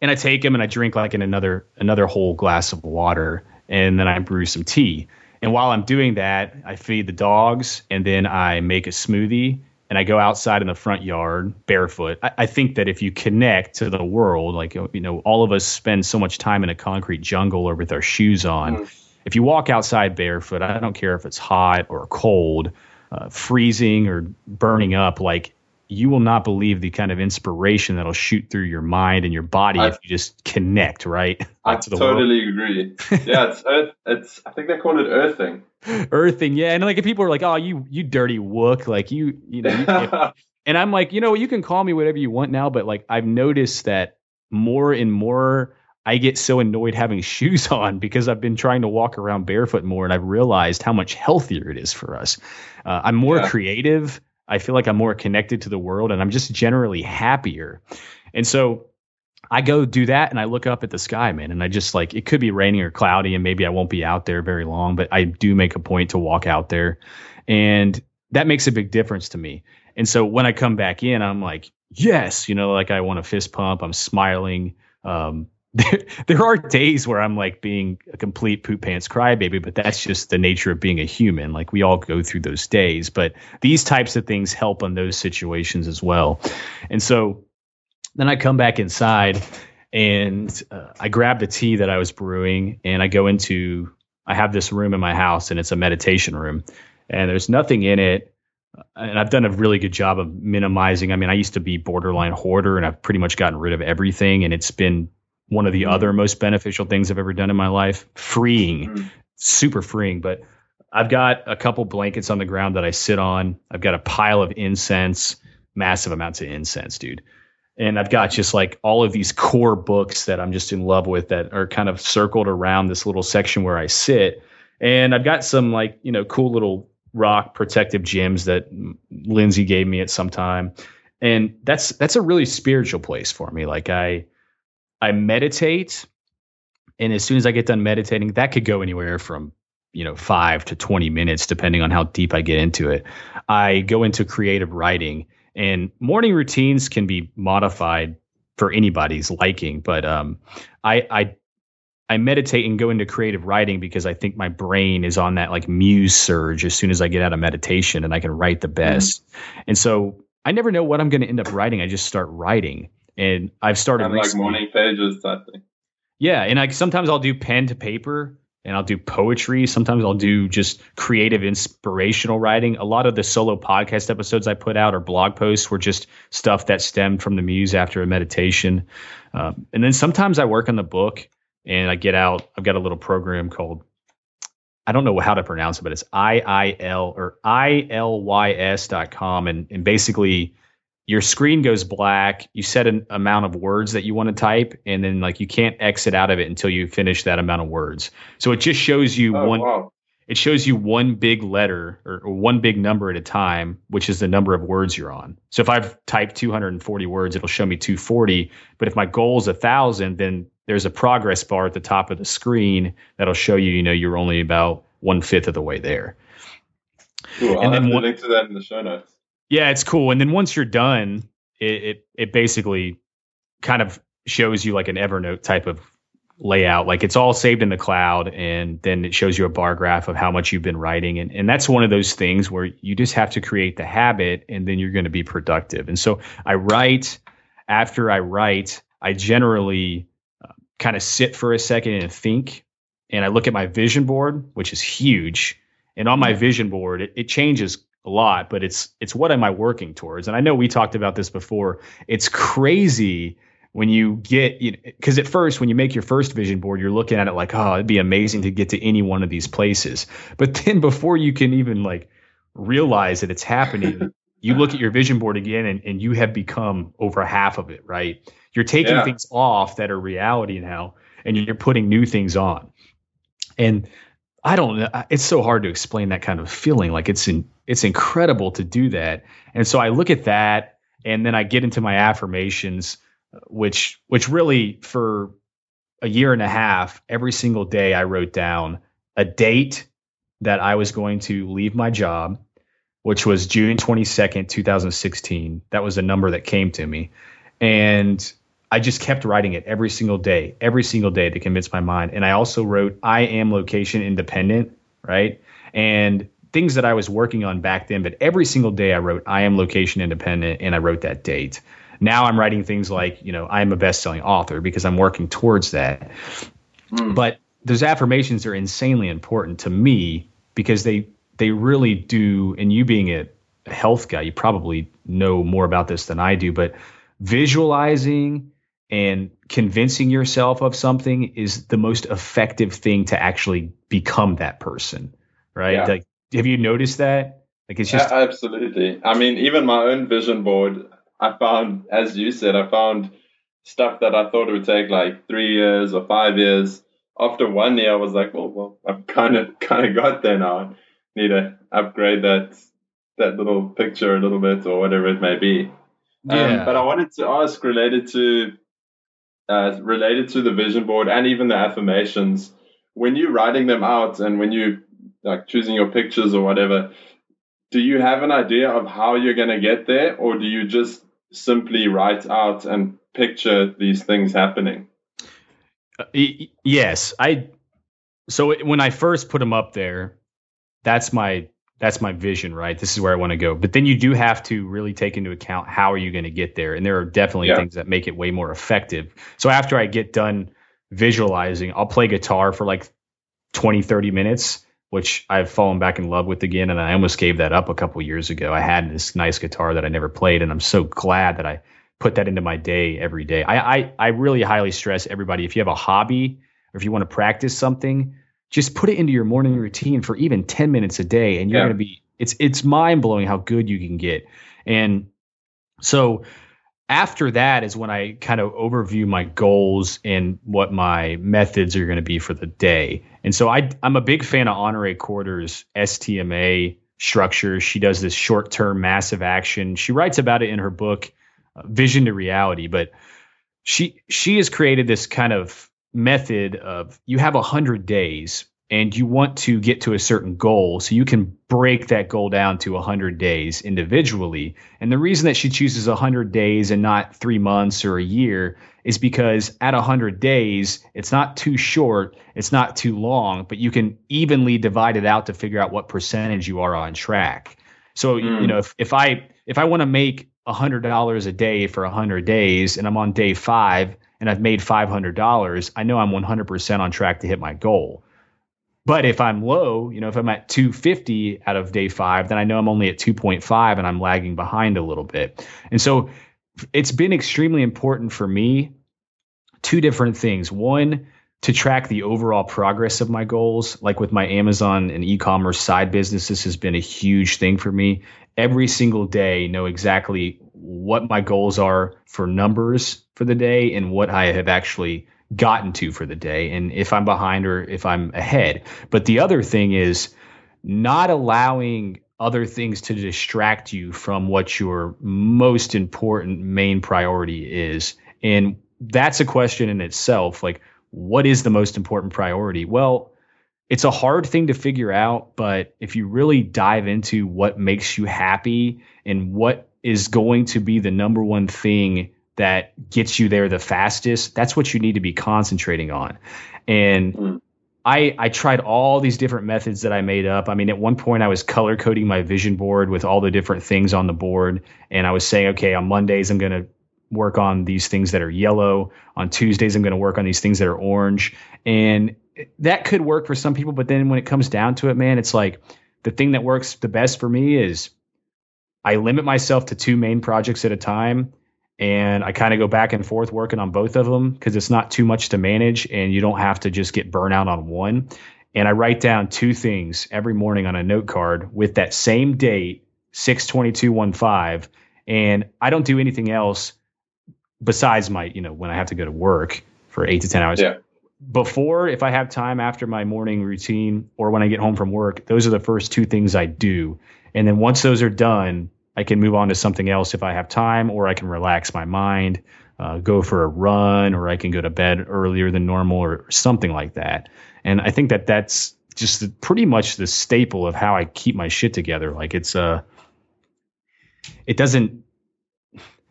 And I take them and I drink like in another another whole glass of water, and then I brew some tea. And while I'm doing that, I feed the dogs, and then I make a smoothie, and I go outside in the front yard barefoot. I, I think that if you connect to the world, like you know, all of us spend so much time in a concrete jungle or with our shoes on. Mm. If you walk outside barefoot, I don't care if it's hot or cold, uh, freezing or burning up, like you will not believe the kind of inspiration that'll shoot through your mind and your body I, if you just connect right I to totally world. agree. Yeah, it's earth. It's I think they call it earthing. Earthing, yeah, and like if people are like, "Oh, you you dirty wook," like you you know, you, and I'm like, you know, you can call me whatever you want now, but like I've noticed that more and more I get so annoyed having shoes on because I've been trying to walk around barefoot more, and I've realized how much healthier it is for us. Uh, I'm more yeah. creative. I feel like I'm more connected to the world, and I'm just generally happier. And so I go do that, and I look up at the sky, man, and I just like it could be raining or cloudy, and maybe I won't be out there very long, but I do make a point to walk out there, and that makes a big difference to me. And so when I come back in, I'm like, yes, you know, like I want to fist pump. I'm smiling. Um, there, there are days where I'm like being a complete poop pants crybaby, but that's just the nature of being a human. Like we all go through those days, but these types of things help on those situations as well. And so then I come back inside and uh, I grab the tea that I was brewing and I go into, I have this room in my house and it's a meditation room and there's nothing in it and I've done a really good job of minimizing. I mean, I used to be borderline hoarder and I've pretty much gotten rid of everything and it's been one of the mm-hmm. other most beneficial things I've ever done in my life. Freeing, mm-hmm. super freeing. But I've got a couple blankets on the ground that I sit on. I've got a pile of incense, massive amounts of incense, dude. And I've got just like all of these core books that I'm just in love with that are kind of circled around this little section where I sit. And I've got some like, you know, cool little rock protective gems that Lindsay gave me at some time. And that's that's a really spiritual place for me. Like I I meditate, and as soon as I get done meditating, that could go anywhere from you know five to 20 minutes depending on how deep i get into it i go into creative writing and morning routines can be modified for anybody's liking but um, I, I i meditate and go into creative writing because i think my brain is on that like muse surge as soon as i get out of meditation and i can write the mm-hmm. best mm-hmm. and so i never know what i'm going to end up writing i just start writing and I've started kind of like morning pages type thing. Yeah, and like sometimes I'll do pen to paper and I'll do poetry. Sometimes I'll do just creative, inspirational writing. A lot of the solo podcast episodes I put out or blog posts were just stuff that stemmed from the muse after a meditation. Um, and then sometimes I work on the book and I get out. I've got a little program called I don't know how to pronounce it, but it's IIL or ILYS dot com. And, and basically, your screen goes black you set an amount of words that you want to type and then like you can't exit out of it until you finish that amount of words so it just shows you oh, one wow. it shows you one big letter or, or, one big number at a time which is the number of words you're on so if i've typed 240 words it'll show me 240 but if my goal is a thousand then there's a progress bar at the top of the screen that'll show you you know you're only about one fifth of the way there cool. I'll and then one, link to that in the show notes yeah, it's cool. And then once you're done, it, it, it basically kind of shows you like an Evernote type of layout. Like it's all saved in the cloud, and then it shows you a bar graph of how much you've been writing. And and that's one of those things where you just have to create the habit, and then you're going to be productive. And so I write. After I write, I generally uh, kind of sit for a second and think, and I look at my vision board, which is huge. And on my vision board, it, it changes a lot, but it's it's what am I working towards? And I know we talked about this before. It's crazy when you get you because know, at first when you make your first vision board, you're looking at it like, oh, it'd be amazing to get to any one of these places. But then before you can even like realize that it's happening, you look at your vision board again and, and you have become over half of it, right? You're taking yeah. things off that are reality now and you're putting new things on. And I don't know. It's so hard to explain that kind of feeling. Like it's in, it's incredible to do that. And so I look at that and then I get into my affirmations, which which really for a year and a half, every single day I wrote down a date that I was going to leave my job, which was June 22nd, 2016. That was a number that came to me. And I just kept writing it every single day, every single day to convince my mind. And I also wrote, I am location independent, right? And things that I was working on back then, but every single day I wrote, I am location independent, and I wrote that date. Now I'm writing things like, you know, I am a best selling author because I'm working towards that. Mm. But those affirmations are insanely important to me because they they really do and you being a health guy you probably know more about this than I do but visualizing and convincing yourself of something is the most effective thing to actually become that person right yeah. like have you noticed that like it's just absolutely i mean even my own vision board i found as you said i found stuff that i thought would take like three years or five years after one year, I was like, well, well, I've kind of kind of got there now. I need to upgrade that that little picture a little bit or whatever it may be. Um, yeah. Um, but I wanted to ask related to uh, related to the vision board and even the affirmations. When you're writing them out and when you like choosing your pictures or whatever, do you have an idea of how you're going to get there, or do you just simply write out and picture these things happening? Uh, yes, I. So when I first put them up there, that's my that's my vision, right? This is where I want to go. But then you do have to really take into account how are you going to get there, and there are definitely yeah. things that make it way more effective. So after I get done visualizing, I'll play guitar for like 20, 30 minutes, which I've fallen back in love with again, and I almost gave that up a couple years ago. I had this nice guitar that I never played, and I'm so glad that I put that into my day every day. I, I, I really highly stress everybody if you have a hobby or if you want to practice something, just put it into your morning routine for even 10 minutes a day and you're yeah. going to be it's it's mind blowing how good you can get. And so after that is when I kind of overview my goals and what my methods are going to be for the day. And so I I'm a big fan of Honore Corder's STMA structure. She does this short term massive action. She writes about it in her book uh, vision to reality. But she she has created this kind of method of you have a hundred days and you want to get to a certain goal so you can break that goal down to 100 days individually and the reason that she chooses 100 days and not three months or a year is because at 100 days it's not too short it's not too long but you can evenly divide it out to figure out what percentage you are on track so mm. you know if, if i if i want to make $100 a day for 100 days and I'm on day five and I've made $500, I know I'm 100% on track to hit my goal. But if I'm low, you know, if I'm at 250 out of day five, then I know I'm only at 2.5 and I'm lagging behind a little bit. And so it's been extremely important for me. Two different things. One, to track the overall progress of my goals. Like with my Amazon and e commerce side business, this has been a huge thing for me every single day know exactly what my goals are for numbers for the day and what I have actually gotten to for the day and if I'm behind or if I'm ahead. But the other thing is not allowing other things to distract you from what your most important main priority is. And that's a question in itself. Like, what is the most important priority? Well, it's a hard thing to figure out, but if you really dive into what makes you happy and what is going to be the number one thing that gets you there the fastest, that's what you need to be concentrating on. And mm. I I tried all these different methods that I made up. I mean, at one point I was color coding my vision board with all the different things on the board, and I was saying, okay, on Mondays I'm going to work on these things that are yellow. On Tuesdays I'm going to work on these things that are orange. And that could work for some people, but then when it comes down to it, man, it's like the thing that works the best for me is I limit myself to two main projects at a time and I kind of go back and forth working on both of them because it's not too much to manage and you don't have to just get burnout on one. And I write down two things every morning on a note card with that same date, 62215, and I don't do anything else besides my, you know, when I have to go to work for 8 to 10 hours. Yeah before, if I have time after my morning routine or when I get home from work, those are the first two things I do. And then once those are done, I can move on to something else if I have time, or I can relax my mind, uh, go for a run, or I can go to bed earlier than normal, or something like that. And I think that that's just pretty much the staple of how I keep my shit together. Like it's uh it doesn't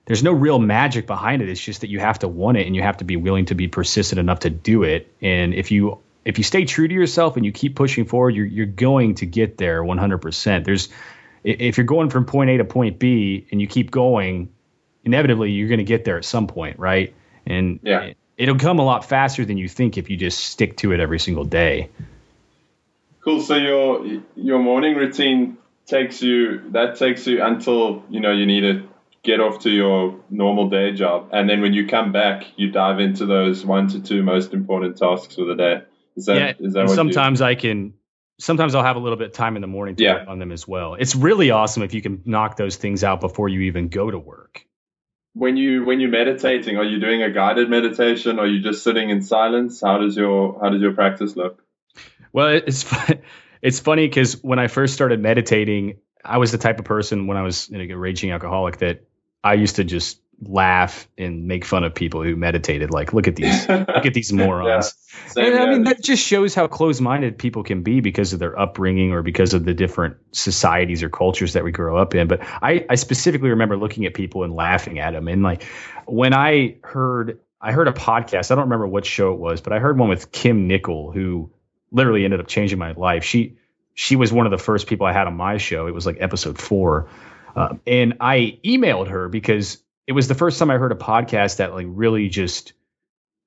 there's no real magic behind it. It's just that you have to want it and you have to be willing to be persistent enough to do it. And if you if you stay true to yourself and you keep pushing forward, you're you're going to get there 100%. There's if you're going from point A to point B and you keep going, inevitably you're going to get there at some point, right? And yeah. it'll come a lot faster than you think if you just stick to it every single day. Cool. So your your morning routine takes you that takes you until you know you need to get off to your normal day job, and then when you come back, you dive into those one to two most important tasks for the day. Is that, yeah, is that sometimes. I can. Sometimes I'll have a little bit of time in the morning to yeah. work on them as well. It's really awesome if you can knock those things out before you even go to work. When you when you're meditating, are you doing a guided meditation? Or are you just sitting in silence? How does your how does your practice look? Well, it's it's funny because when I first started meditating, I was the type of person when I was you know, a raging alcoholic that I used to just laugh and make fun of people who meditated. Like, look at these, look at these morons. Yeah. Same, and, I mean, that just shows how close-minded people can be because of their upbringing or because of the different societies or cultures that we grow up in. But I, I specifically remember looking at people and laughing at them. And like, when I heard, I heard a podcast. I don't remember what show it was, but I heard one with Kim Nichol, who literally ended up changing my life. She, she was one of the first people I had on my show. It was like episode four um, and I emailed her because it was the first time I heard a podcast that like really just,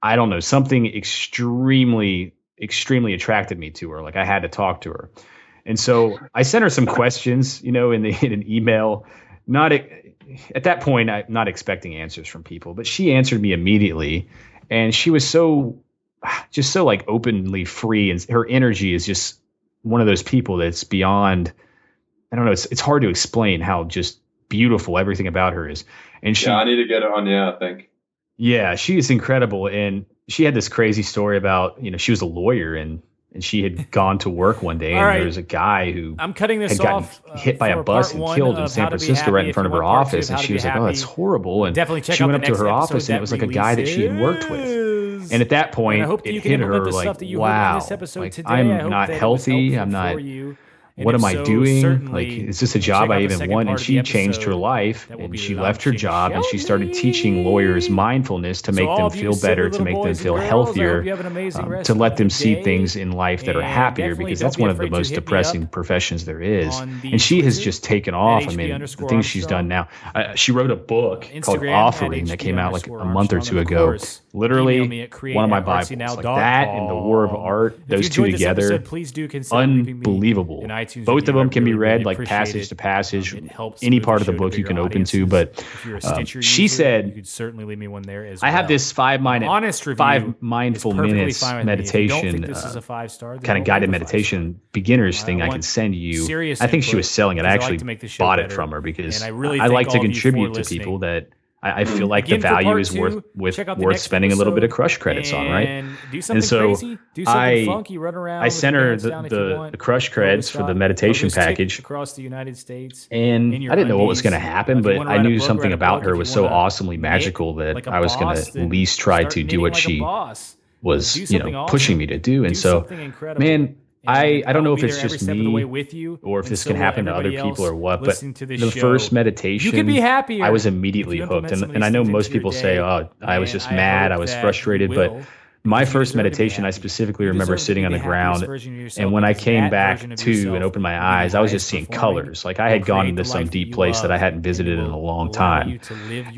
I don't know, something extremely, extremely attracted me to her. Like I had to talk to her. And so I sent her some questions, you know, in, the, in an email. Not at that point, I'm not expecting answers from people, but she answered me immediately, and she was so, just so like openly free, and her energy is just one of those people that's beyond I don't know. It's it's hard to explain how just beautiful everything about her is. And she, yeah, I need to get her on. Yeah, I think. Yeah, she is incredible, and she had this crazy story about you know she was a lawyer and and she had gone to work one day and right. there was a guy who I'm cutting this had gotten off, uh, hit by a bus and killed in San Francisco right in front of her office, and she was like, "Oh, that's horrible." And definitely check she went up to her office and it was like a guy that she had worked with. And at that point, it hit her like, "Wow, like I'm not healthy. I'm not." And what am so, I doing? Like, is this a job I even want? And she changed her life and she left her job and she started teaching lawyers mindfulness to make them feel better, to make them feel healthier, um, to let them see things in life that are happier because that's one of the most depressing professions there is. And she has just taken off. I mean, the things she's done now. Uh, she wrote a book called Offering that came out like a month or two ago. Literally, one of my Bibles. Like that and the War of Art, those two together, unbelievable iTunes. Both of them can be read like passage it. to passage. Um, helps any part of the book you can open to. But um, she user, said, "You could certainly leave me one there as I well. have this five minute, honest review five mindful minutes meditation, uh, kind of guided meditation beginners thing. I can send you. I think she was selling it. I actually bought it from her because I like to contribute to people that I, I feel like the value is two, worth with worth spending a little bit of crush credits on, right? Do something and so crazy. Do something I, funky. Run around. I sent her the, the, the, crush credits for the meditation package across the United States. And I didn't know what was going to happen, but I knew something about her was so awesomely magical that I was going to at least try to do what she was, you know, pushing me to do. And so, man I, I don't know if it's just me with you, or if this so can happen to other people or what, but the show, first meditation, you could be happy. I was immediately hooked, and, and I know most people say, "Oh, I was just mad, I was frustrated," but my first meditation, I specifically remember sitting on the ground, and when I came back to and opened my eyes, I was just seeing colors. Like I had gone into some deep place that I hadn't visited in a long time,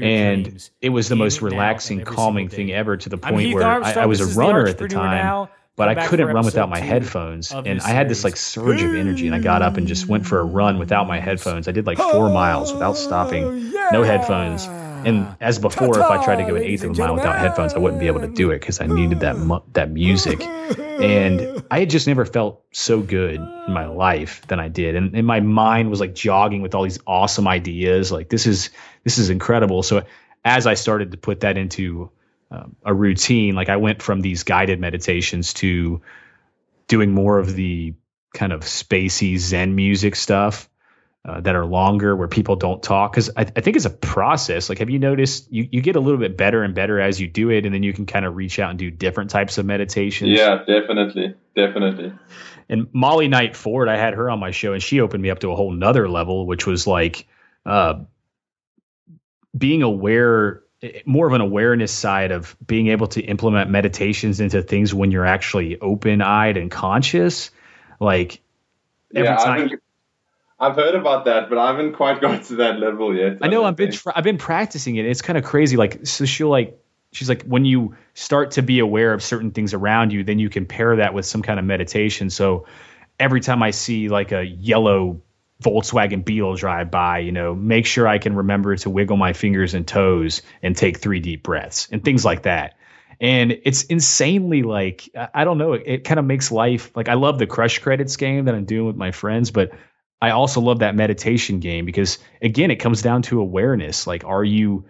and it was the most relaxing, calming thing ever. To the point where I, I was a runner at the time but I couldn't run without my headphones. And I had this like surge of energy, and I got up and just went for a run without my headphones. I did like four miles without stopping, no headphones. And as before, if I tried to go an eighth of a mile without headphones, I wouldn't be able to do it because I needed that mu- that music. And I had just never felt so good in my life than I did, and, and my mind was like jogging with all these awesome ideas. Like this is this is incredible. So as I started to put that into um, a routine. Like I went from these guided meditations to doing more of the kind of spacey Zen music stuff uh, that are longer where people don't talk. Because I, I, think it's a process. Like, have you noticed you, you get a little bit better and better as you do it, and then you can kind of reach out and do different types of meditations? Yeah, definitely. Definitely. And Molly Knight Ford, I had her on my show, and she opened me up to a whole nother level, which was like uh, being aware more of an awareness side of being able to implement meditations into things when you're actually open eyed and conscious. Like every yeah, time. I've heard about that, but I haven't quite got to that level yet. I, I know I've been tra- I've been practicing it. It's kind of crazy. Like so, she'll like she's like when you start to be aware of certain things around you, then you can pair that with some kind of meditation. So every time I see like a yellow Volkswagen Beetle drive by, you know, make sure I can remember to wiggle my fingers and toes and take three deep breaths and things like that. And it's insanely like I don't know, it, it kind of makes life like I love the crush credits game that I'm doing with my friends, but I also love that meditation game because again, it comes down to awareness. Like are you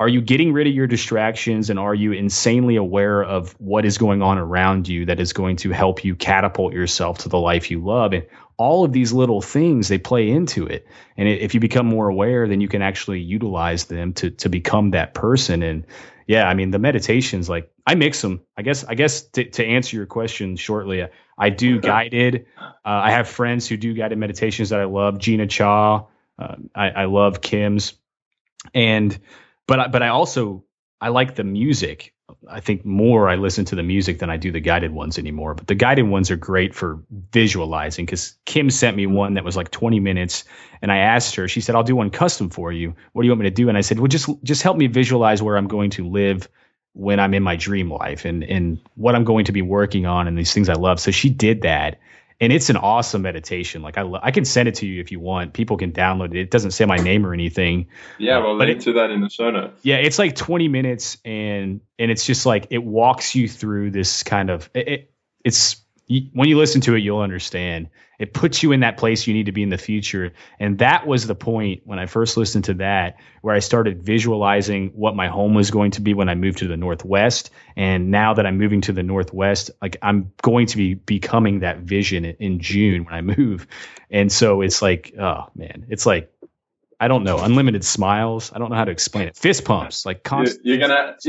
are you getting rid of your distractions and are you insanely aware of what is going on around you that is going to help you catapult yourself to the life you love? And all of these little things they play into it. And if you become more aware then you can actually utilize them to to become that person. And yeah i mean the meditations like i mix them. I guess i guess to, to answer your question shortly i do guided. Uh, i have friends who do guided meditations that i love. Jeena Cho uh, I, I love kim's. And but I, but I also I like the music. I think more I listen to the music than I do the guided ones anymore. But the guided ones are great for visualizing because Kim sent me one that was like 20 minutes, and I asked her. She said, "I'll do one custom for you. What do you want me to do?" And I said, "Well, just just help me visualize where I'm going to live." when I'm in my dream life and and what I'm going to be working on and these things I love. So she did that and it's an awesome meditation. Like I, I can send it to you if you want. People can download it. It doesn't say my name or anything. Yeah, we'll link it, to that in the show notes. Yeah, it's like 20 minutes, and and it's just like it walks you through this kind of. It, it, it's when you listen to it, you'll understand. It puts you in that place you need to be in the future. And that was the point when I first listened to that, where I started visualizing what my home was going to be when I moved to the Northwest. And now that I'm moving to the Northwest, like I'm going to be becoming that vision in June when I move. And so it's like, oh man, it's like, I don't know, unlimited smiles. I don't know how to explain it. Fist pumps, like constant. You're gonna,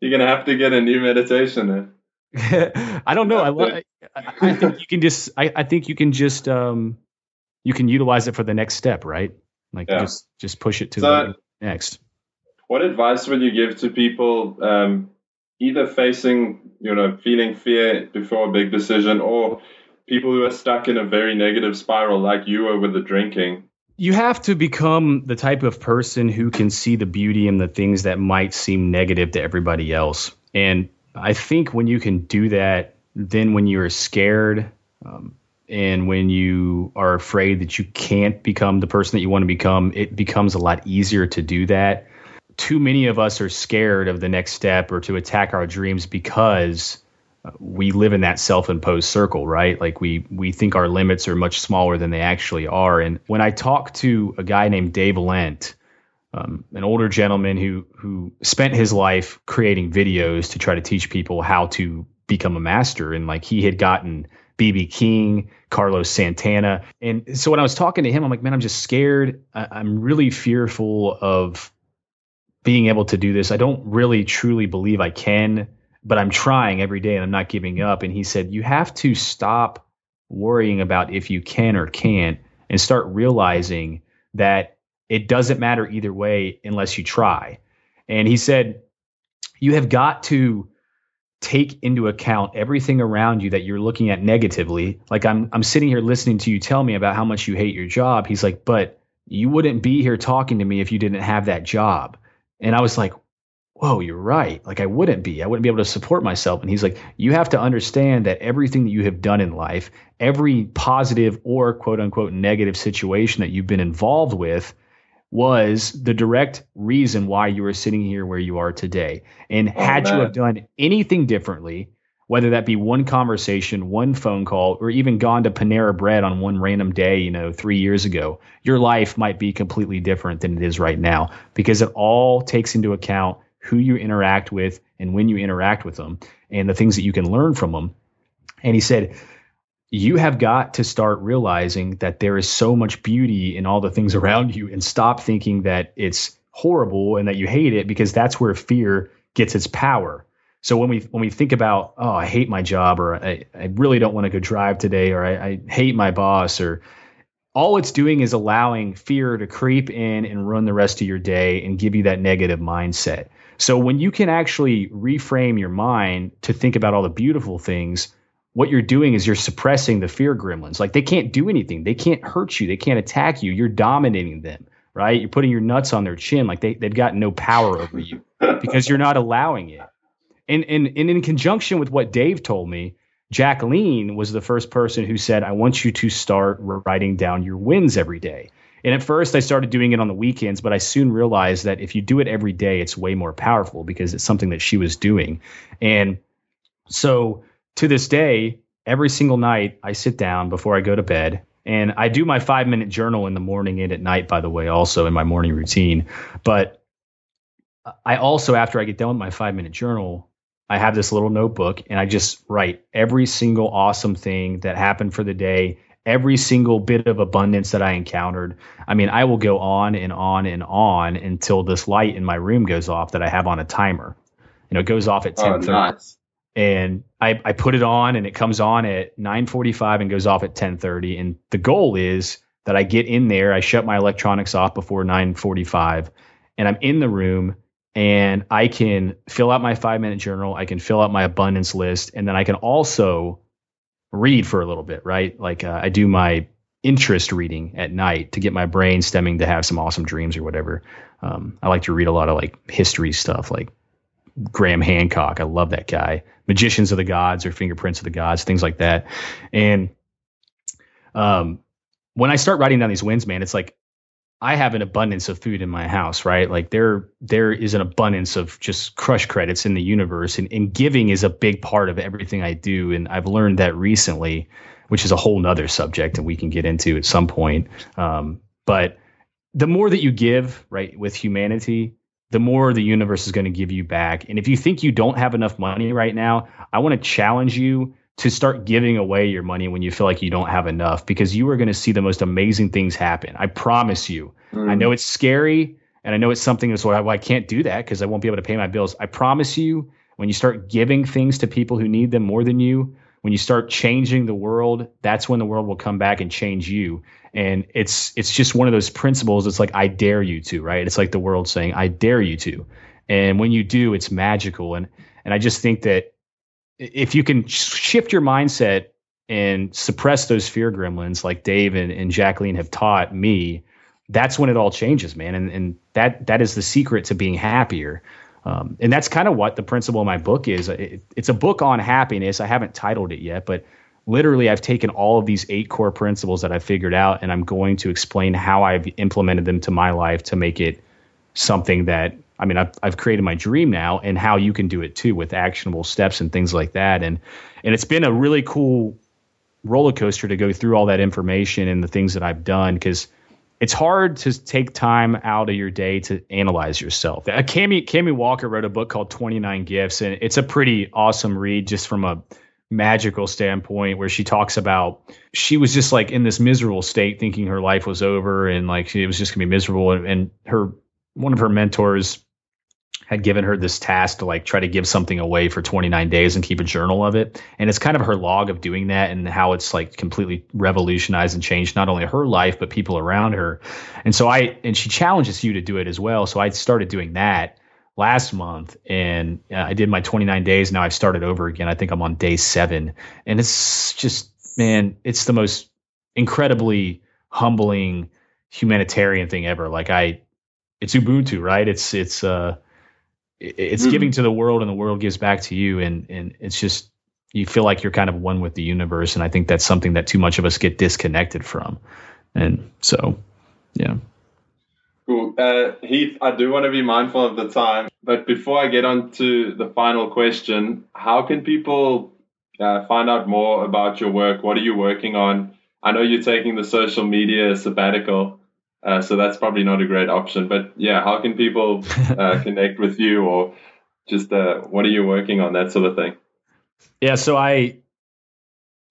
you're gonna have to get a new meditation. I don't know. I, love, I, I think you can just. I, I think you can just. Um, you can utilize it for the next step, right? Like yeah. just just push it to so, the next. What advice would you give to people um, either facing, you know, feeling fear before a big decision, or people who are stuck in a very negative spiral, like you were with the drinking? You have to become the type of person who can see the beauty in the things that might seem negative to everybody else. And I think when you can do that, then when you're scared um, and when you are afraid that you can't become the person that you want to become, it becomes a lot easier to do that. Too many of us are scared of the next step or to attack our dreams because uh, we live in that self-imposed circle, right? Like we we think our limits are much smaller than they actually are. And when I talk to a guy named Dave Lent, um, an older gentleman who who spent his life creating videos to try to teach people how to become a master and like he had gotten BB King, Carlos Santana. And so when I was talking to him, I'm like, man, I'm just scared. I, am really fearful of being able to do this. I don't really truly believe I can, but I'm trying every day and I'm not giving up. And he said, you have to stop worrying about if you can or can't and start realizing that it doesn't matter either way unless you try. And he said, you have got to take into account everything around you that you're looking at negatively. Like I'm I'm sitting here listening to you tell me about how much you hate your job. He's like, "But you wouldn't be here talking to me if you didn't have that job." And I was like, "Whoa, you're right. Like I wouldn't be. I wouldn't be able to support myself." And he's like, "You have to understand that everything that you have done in life, every positive or quote unquote negative situation that you've been involved with, was the direct reason why you are sitting here where you are today. And oh, had you have done anything differently, whether that be one conversation, one phone call, or even gone to Panera Bread on one random day, you know, three years ago, your life might be completely different than it is right now because it all takes into account who you interact with and when you interact with them and the things that you can learn from them. And he said, you have got to start realizing that there is so much beauty in all the things around you and stop thinking that it's horrible and that you hate it because that's where fear gets its power. So when we when we think about oh I hate my job or I, I really don't want to go drive today or I, I hate my boss or all it's doing is allowing fear to creep in and run the rest of your day and give you that negative mindset. So when you can actually reframe your mind to think about all the beautiful things, what you're doing is you're suppressing the fear gremlins. Like they can't do anything. They can't hurt you. They can't attack you. You're dominating them, right? You're putting your nuts on their chin. Like they, they've got no power over you because you're not allowing it. And, and, and in conjunction with what Dave told me, Jacqueline was the first person who said, I want you to start writing down your wins every day. And at first, I started doing it on the weekends, but I soon realized that if you do it every day, it's way more powerful because it's something that she was doing. And so to this day, every single night, I sit down before I go to bed and I do my five minute journal in the morning and at night, by the way, also in my morning routine. But I also, after I get done with my five minute journal, I have this little notebook and I just write every single awesome thing that happened for the day, every single bit of abundance that I encountered. I mean, I will go on and on and on until this light in my room goes off that I have on a timer. You know, it goes off at 10 oh, nice. And I, I put it on and it comes on at 9:45 and goes off at 10:30. And the goal is that I get in there, I shut my electronics off before 9:45, and I'm in the room and I can fill out my five minute journal. I can fill out my abundance list, and then I can also read for a little bit, right? Like uh, I do my interest reading at night to get my brain stemming to have some awesome dreams or whatever. Um, I like to read a lot of like history stuff, like Graham Hancock. I love that guy. Magicians of the Gods or Fingerprints of the Gods, things like that. And um, when I start writing down these wins, man, it's like I have an abundance of food in my house, right? Like there there is an abundance of just crush credits in the universe and, and giving is a big part of everything I do. And I've learned that recently, which is a whole nother subject and we can get into at some point. Um, but the more that you give, right, with humanity, the more the universe is going to give you back. And if you think you don't have enough money right now, I want to challenge you to start giving away your money when you feel like you don't have enough because you are going to see the most amazing things happen. I promise you. Mm. I know it's scary and I know it's something that's why well, I can't do that because I won't be able to pay my bills. I promise you, when you start giving things to people who need them more than you, when you start changing the world, that's when the world will come back and change you. And it's it's just one of those principles. It's like I dare you to, right? It's like the world saying I dare you to. And when you do, it's magical. And and I just think that if you can shift your mindset and suppress those fear gremlins like Dave and, and Jacqueline have taught me, that's when it all changes, man. And and that that is the secret to being happier. Um, and that's kind of what the principle of my book is. It, it's a book on happiness. I haven't titled it yet, but literally I've taken all of these eight core principles that I figured out and I'm going to explain how I've implemented them to my life to make it something that I mean, I've, I've created my dream now and how you can do it too with actionable steps and things like that. And, and it's been a really cool roller coaster to go through all that information and the things that I've done. Cause it's hard to take time out of your day to analyze yourself. Uh, Cami, Cami Walker wrote a book called 29 Gifts, and it's a pretty awesome read just from a magical standpoint where she talks about she was just like in this miserable state thinking her life was over and like it was just gonna be miserable and, and her one of her mentors had given her this task to like try to give something away for 29 days and keep a journal of it. And it's kind of her log of doing that and how it's like completely revolutionized and changed not only her life, but people around her. And so I, and she challenges you to do it as well. So I started doing that last month and uh, I did my 29 days. Now I've started over again. I think I'm on day seven. And it's just, man, it's the most incredibly humbling humanitarian thing ever. Like I, it's Ubuntu, right? It's, it's, uh, it's mm-hmm. giving to the world and the world gives back to you and and it's just you feel like you're kind of one with the universe and i think that's something that too much of us get disconnected from and so yeah cool uh, heath i do want to be mindful of the time but before i get on to the final question how can people uh, find out more about your work what are you working on i know you're taking the social media sabbatical Uh, so that's probably not a great option. But yeah, how can people uh, connect with you or just uh, what are you working on, that sort of thing? Yeah, so I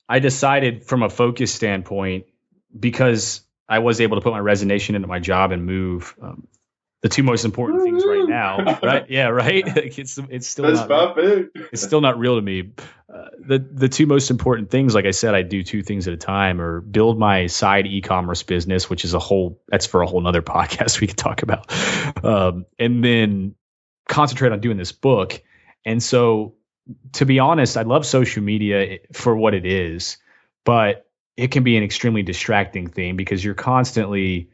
I decided from a focus standpoint because I was able to put my resignation into my job and move. Um, the two most important things right now, right? Yeah, right. it's it's still not, it's still not real to me. Uh, the the two most important things, like I said, I do two things at a time, or build my side e-commerce business, which is a whole that's for a whole nother podcast we could talk about, um, and then concentrate on doing this book. And so, to be honest, I love social media for what it is, but it can be an extremely distracting thing because you're constantly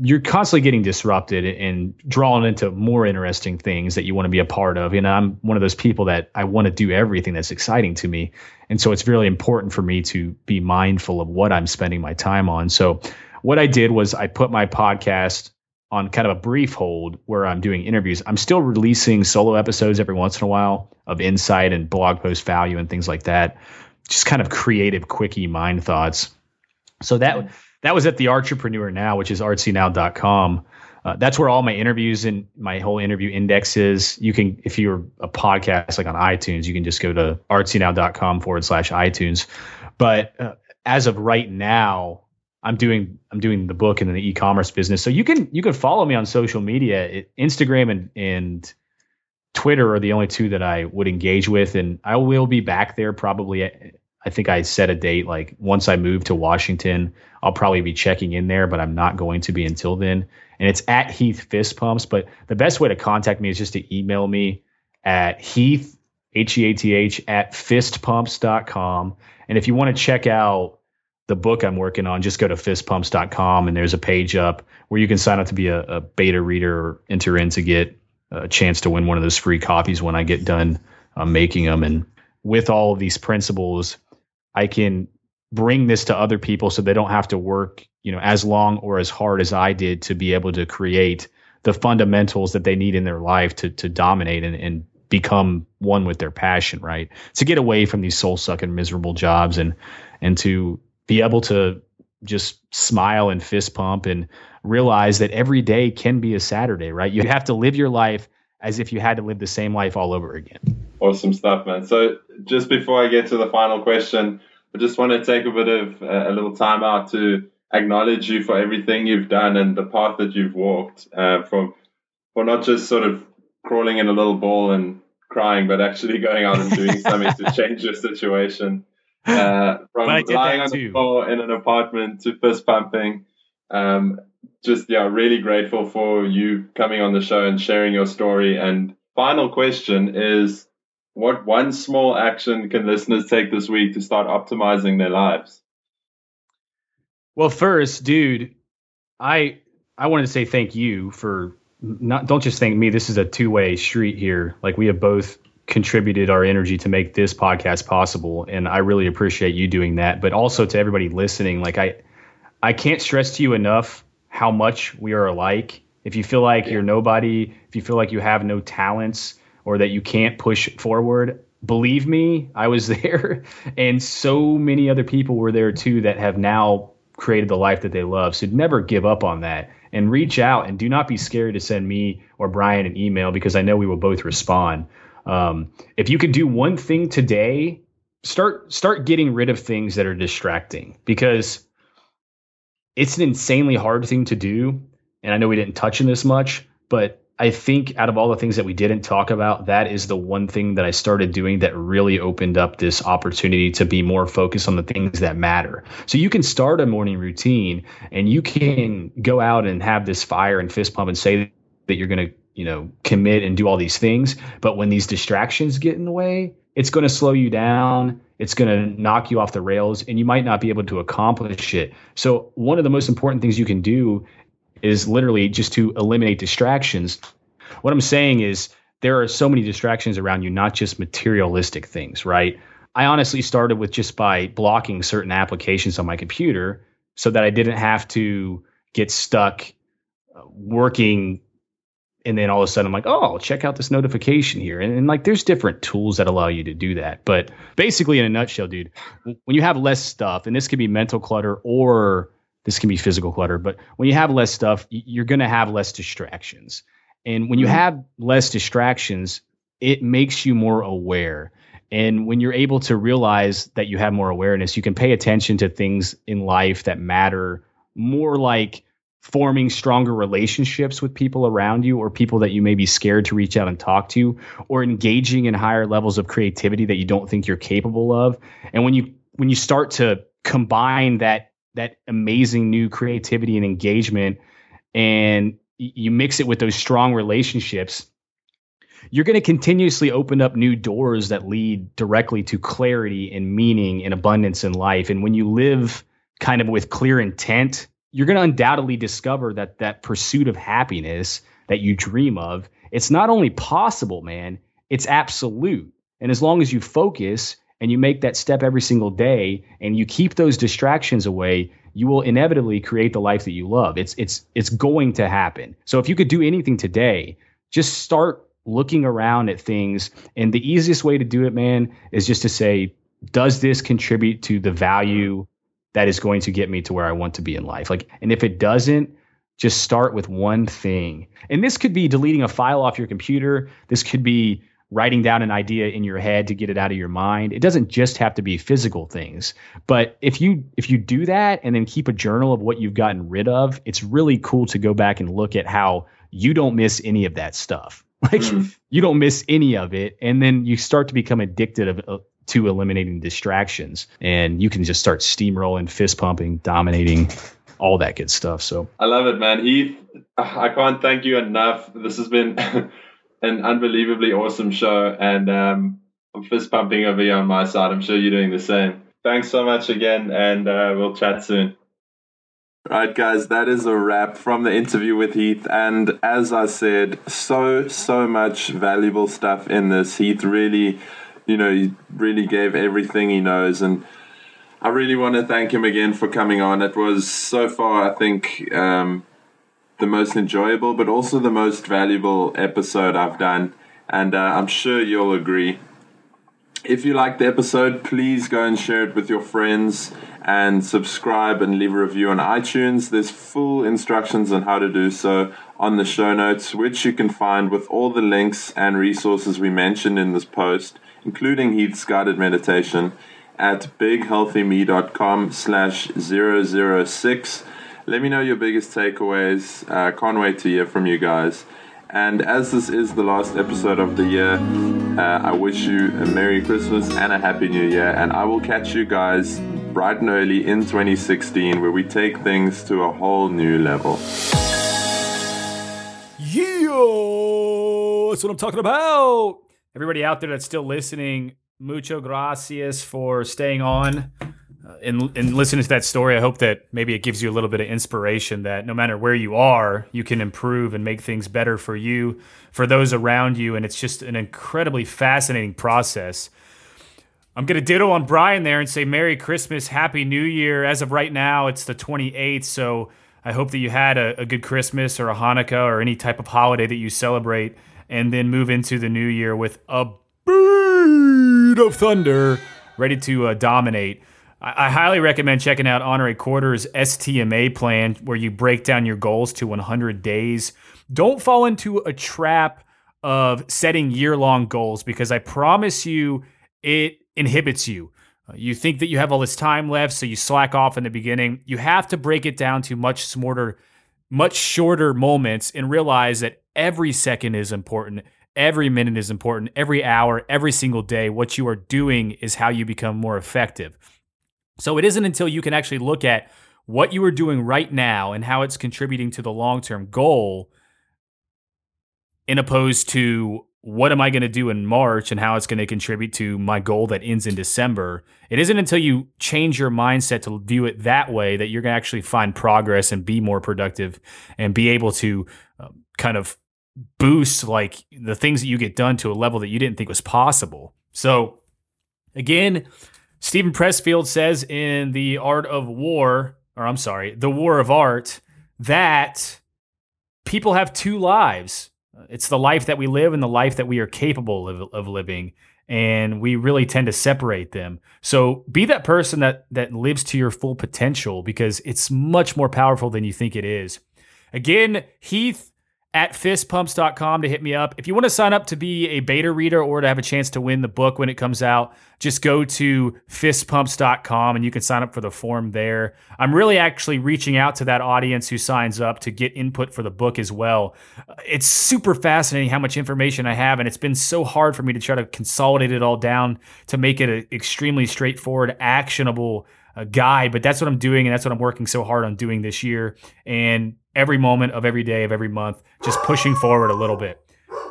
you're constantly getting disrupted and drawn into more interesting things that you want to be a part of. And I'm one of those people that I want to do everything that's exciting to me. And so it's really important for me to be mindful of what I'm spending my time on. So what I did was I put my podcast on kind of a brief hold where I'm doing interviews. I'm still releasing solo episodes every once in a while of insight and blog post value and things like that. Just kind of creative, quickie mind thoughts. So that that was at the Artrepreneur Now, which is artsynow.com. Uh, that's where all my interviews and my whole interview index is. You can, if you're a podcast like on iTunes, you can just go to artsynow.com forward slash iTunes. But uh, as of right now, I'm doing I'm doing the book in the e-commerce business. So you can you can follow me on social media. Instagram and and Twitter are the only two that I would engage with, and I will be back there probably. I think I set a date like once I move to Washington, I'll probably be checking in there, but I'm not going to be until then. And it's at Heath Fist Pumps. But the best way to contact me is just to email me at Heath H E A T H at fistpumps.com. And if you want to check out the book I'm working on, just go to fistpumps.com and there's a page up where you can sign up to be a, a, beta reader or enter in to get a chance to win one of those free copies when I get done uh, making them. And with all of these principles, I can bring this to other people so they don't have to work, you know, as long or as hard as I did to be able to create the fundamentals that they need in their life to to dominate and, and become one with their passion, right? To get away from these soul sucking miserable jobs and and to be able to just smile and fist pump and realize that every day can be a Saturday, right? You have to live your life as if you had to live the same life all over again. Awesome stuff, man. So just before I get to the final question, I just want to take a bit of uh, a little time out to acknowledge you for everything you've done and the path that you've walked uh, from for not just sort of crawling in a little ball and crying, but actually going out and doing something to change your situation. Uh, from lying on the floor in an apartment to fist pumping. Um, just yeah, really grateful for you coming on the show and sharing your story. And final question is, what one small action can listeners take this week to start optimizing their lives? Well, first, dude, I I wanted to say thank you for not don't just thank me. This is a two way street here. Like we have both contributed our energy to make this podcast possible and I really appreciate you doing that. But also to everybody listening like I I can't stress to you enough how much we are alike. If you feel like yeah. you're nobody if you feel like you have no talents or that you can't push forward believe me I was there. And so many other people were there too that have now created the life that they love. So never give up on that and reach out and do not be scared to send me or Bryan an email because I know we will both respond um, if you could do one thing today, start start getting rid of things that are distracting because it's an insanely hard thing to do. And I know we didn't touch on this much, but I think out of all the things that we didn't talk about, that is the one thing that I started doing that really opened up this opportunity to be more focused on the things that matter. So you can start a morning routine and you can go out and have this fire and fist pump and say that you're going to you know, commit and do all these things. But when these distractions get in the way, it's going to slow you down. It's going to knock you off the rails and you might not be able to accomplish it. So, one of the most important things you can do is literally just to eliminate distractions. What I'm saying is, there are so many distractions around you, not just materialistic things, right? I honestly started with just by blocking certain applications on my computer so that I didn't have to get stuck uh, working and then all of a sudden I'm like, oh, check out this notification here. And, and, like there's different tools that allow you to do that. But basically, in a nutshell, dude, when you have less stuff, and this can be mental clutter or this can be physical clutter, but when you have less stuff, you're going to have less distractions. And when you mm-hmm. have less distractions, it makes you more aware. And when you're able to realize that you have more awareness, you can pay attention to things in life that matter more like forming stronger relationships with people around you or people that you may be scared to reach out and talk to or engaging in higher levels of creativity that you don't think you're capable of. And when you when you start to combine that that amazing new creativity and engagement and you mix it with those strong relationships you're going to continuously open up new doors that lead directly to clarity and meaning and abundance in life and when you live kind of with clear intent you're going to undoubtedly discover that that pursuit of happiness that you dream of it's not only possible man it's absolute. And as long as you focus and you make that step every single day and you keep those distractions away you will inevitably create the life that you love. It's it's it's going to happen. So if you could do anything today just start looking around at things. And the easiest way to do it man is just to say does this contribute to the value that is going to get me to where I want to be in life like and if it doesn't just start with one thing and this could be deleting a file off your computer this could be writing down an idea in your head to get it out of your mind. It doesn't just have to be physical things. But if you if you do that and then keep a journal of what you've gotten rid of, it's really cool to go back and look at how you don't miss any of that stuff. Like mm. you don't miss any of it and then you start to become addicted of, to eliminating distractions and you can just start steamrolling, fist pumping, dominating all that good stuff. So I love it, man. Heath, I can't thank you enough. This has been an unbelievably awesome show, and um, I'm fist pumping over here on my side. I'm sure you're doing the same. Thanks so much again, and uh, we'll chat soon. Right, guys, that is a wrap from the interview with Heath. And as I said, so, so much valuable stuff in this. Heath really, you know, he really gave everything he knows. And I really want to thank him again for coming on. It was so far, I think, um, the most enjoyable, but also the most valuable episode I've done. And uh, I'm sure you'll agree. If you liked the episode, please go and share it with your friends and subscribe and leave a review on iTunes. There's full instructions on how to do so on the show notes, which you can find with all the links and resources we mentioned in this post, including Heath's guided meditation at bighealthyme.com slash 006 let me know your biggest takeaways. Uh, can't wait to hear from you guys. And as this is the last episode of the year, uh, I wish you a Merry Christmas and a Happy New Year. And I will catch you guys bright and early in 2016 where we take things to a whole new level. Yeah, that's what I'm talking about. Everybody out there that's still listening, mucho gracias for staying on uh, and, in listening to that story, I hope that maybe it gives you a little bit of inspiration that no matter where you are, you can improve and make things better for you, for those around you, and it's just an incredibly fascinating process. I'm gonna ditto on Bryan there and say Merry Christmas, Happy New Year. As of right now, it's the 28th, so I hope that you had a, a good Christmas or a Hanukkah or any type of holiday that you celebrate, and then move into the new year with a beat of thunder, ready to uh, dominate. I, highly recommend checking out Honorée Corder's STMA plan, where you break down your goals to 100 days. Don't fall into a trap of setting year long goals because I promise you it inhibits you. Uh, you think that you have all this time left, so you slack off in the beginning. You have to break it down to much smarter, much shorter moments and realize that every second is important. Every minute is important. Every hour, every single day, what you are doing is how you become more effective. So it isn't until you can actually look at what you are doing right now and how it's contributing to the long term goal, in opposed to what am I going to do in March and how it's going to contribute to my goal that ends in December. It isn't until you change your mindset to view it that way that you're going to actually find progress and be more productive and be able to um, kind of boost like the things that you get done to a level that you didn't think was possible. So, again, Steven Pressfield says in The Art of War, or I'm sorry, The War of Art, that people have two lives. It's the life that we live and the life that we are capable of, of living. and we really tend to separate them. So be that person that that lives to your full potential because it's much more powerful than you think it is. Again, Heath at fistpumps.com to hit me up. If you want to sign up to be a beta reader or to have a chance to win the book when it comes out, just go to fistpumps.com and you can sign up for the form there. I'm really actually reaching out to that audience who signs up to get input for the book as well. It's super fascinating how much information I have, and it's been so hard for me to try to consolidate it all down to make it an extremely straightforward, actionable uh, guide. But that's what I'm doing, and that's what I'm working so hard on doing this year. And every moment of every day of every month, just pushing forward a little bit.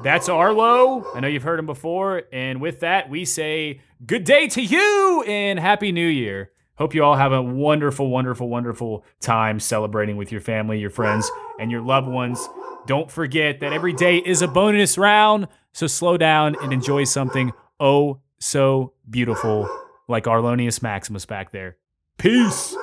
That's Arlo. I know you've heard him before. And with that, we say good day to you and Happy New Year. Hope you all have a wonderful, wonderful, wonderful time celebrating with your family, your friends, and your loved ones. Don't forget that every day is a bonus round. So slow down and enjoy something oh so beautiful like Arlonius Maximus back there. Peace.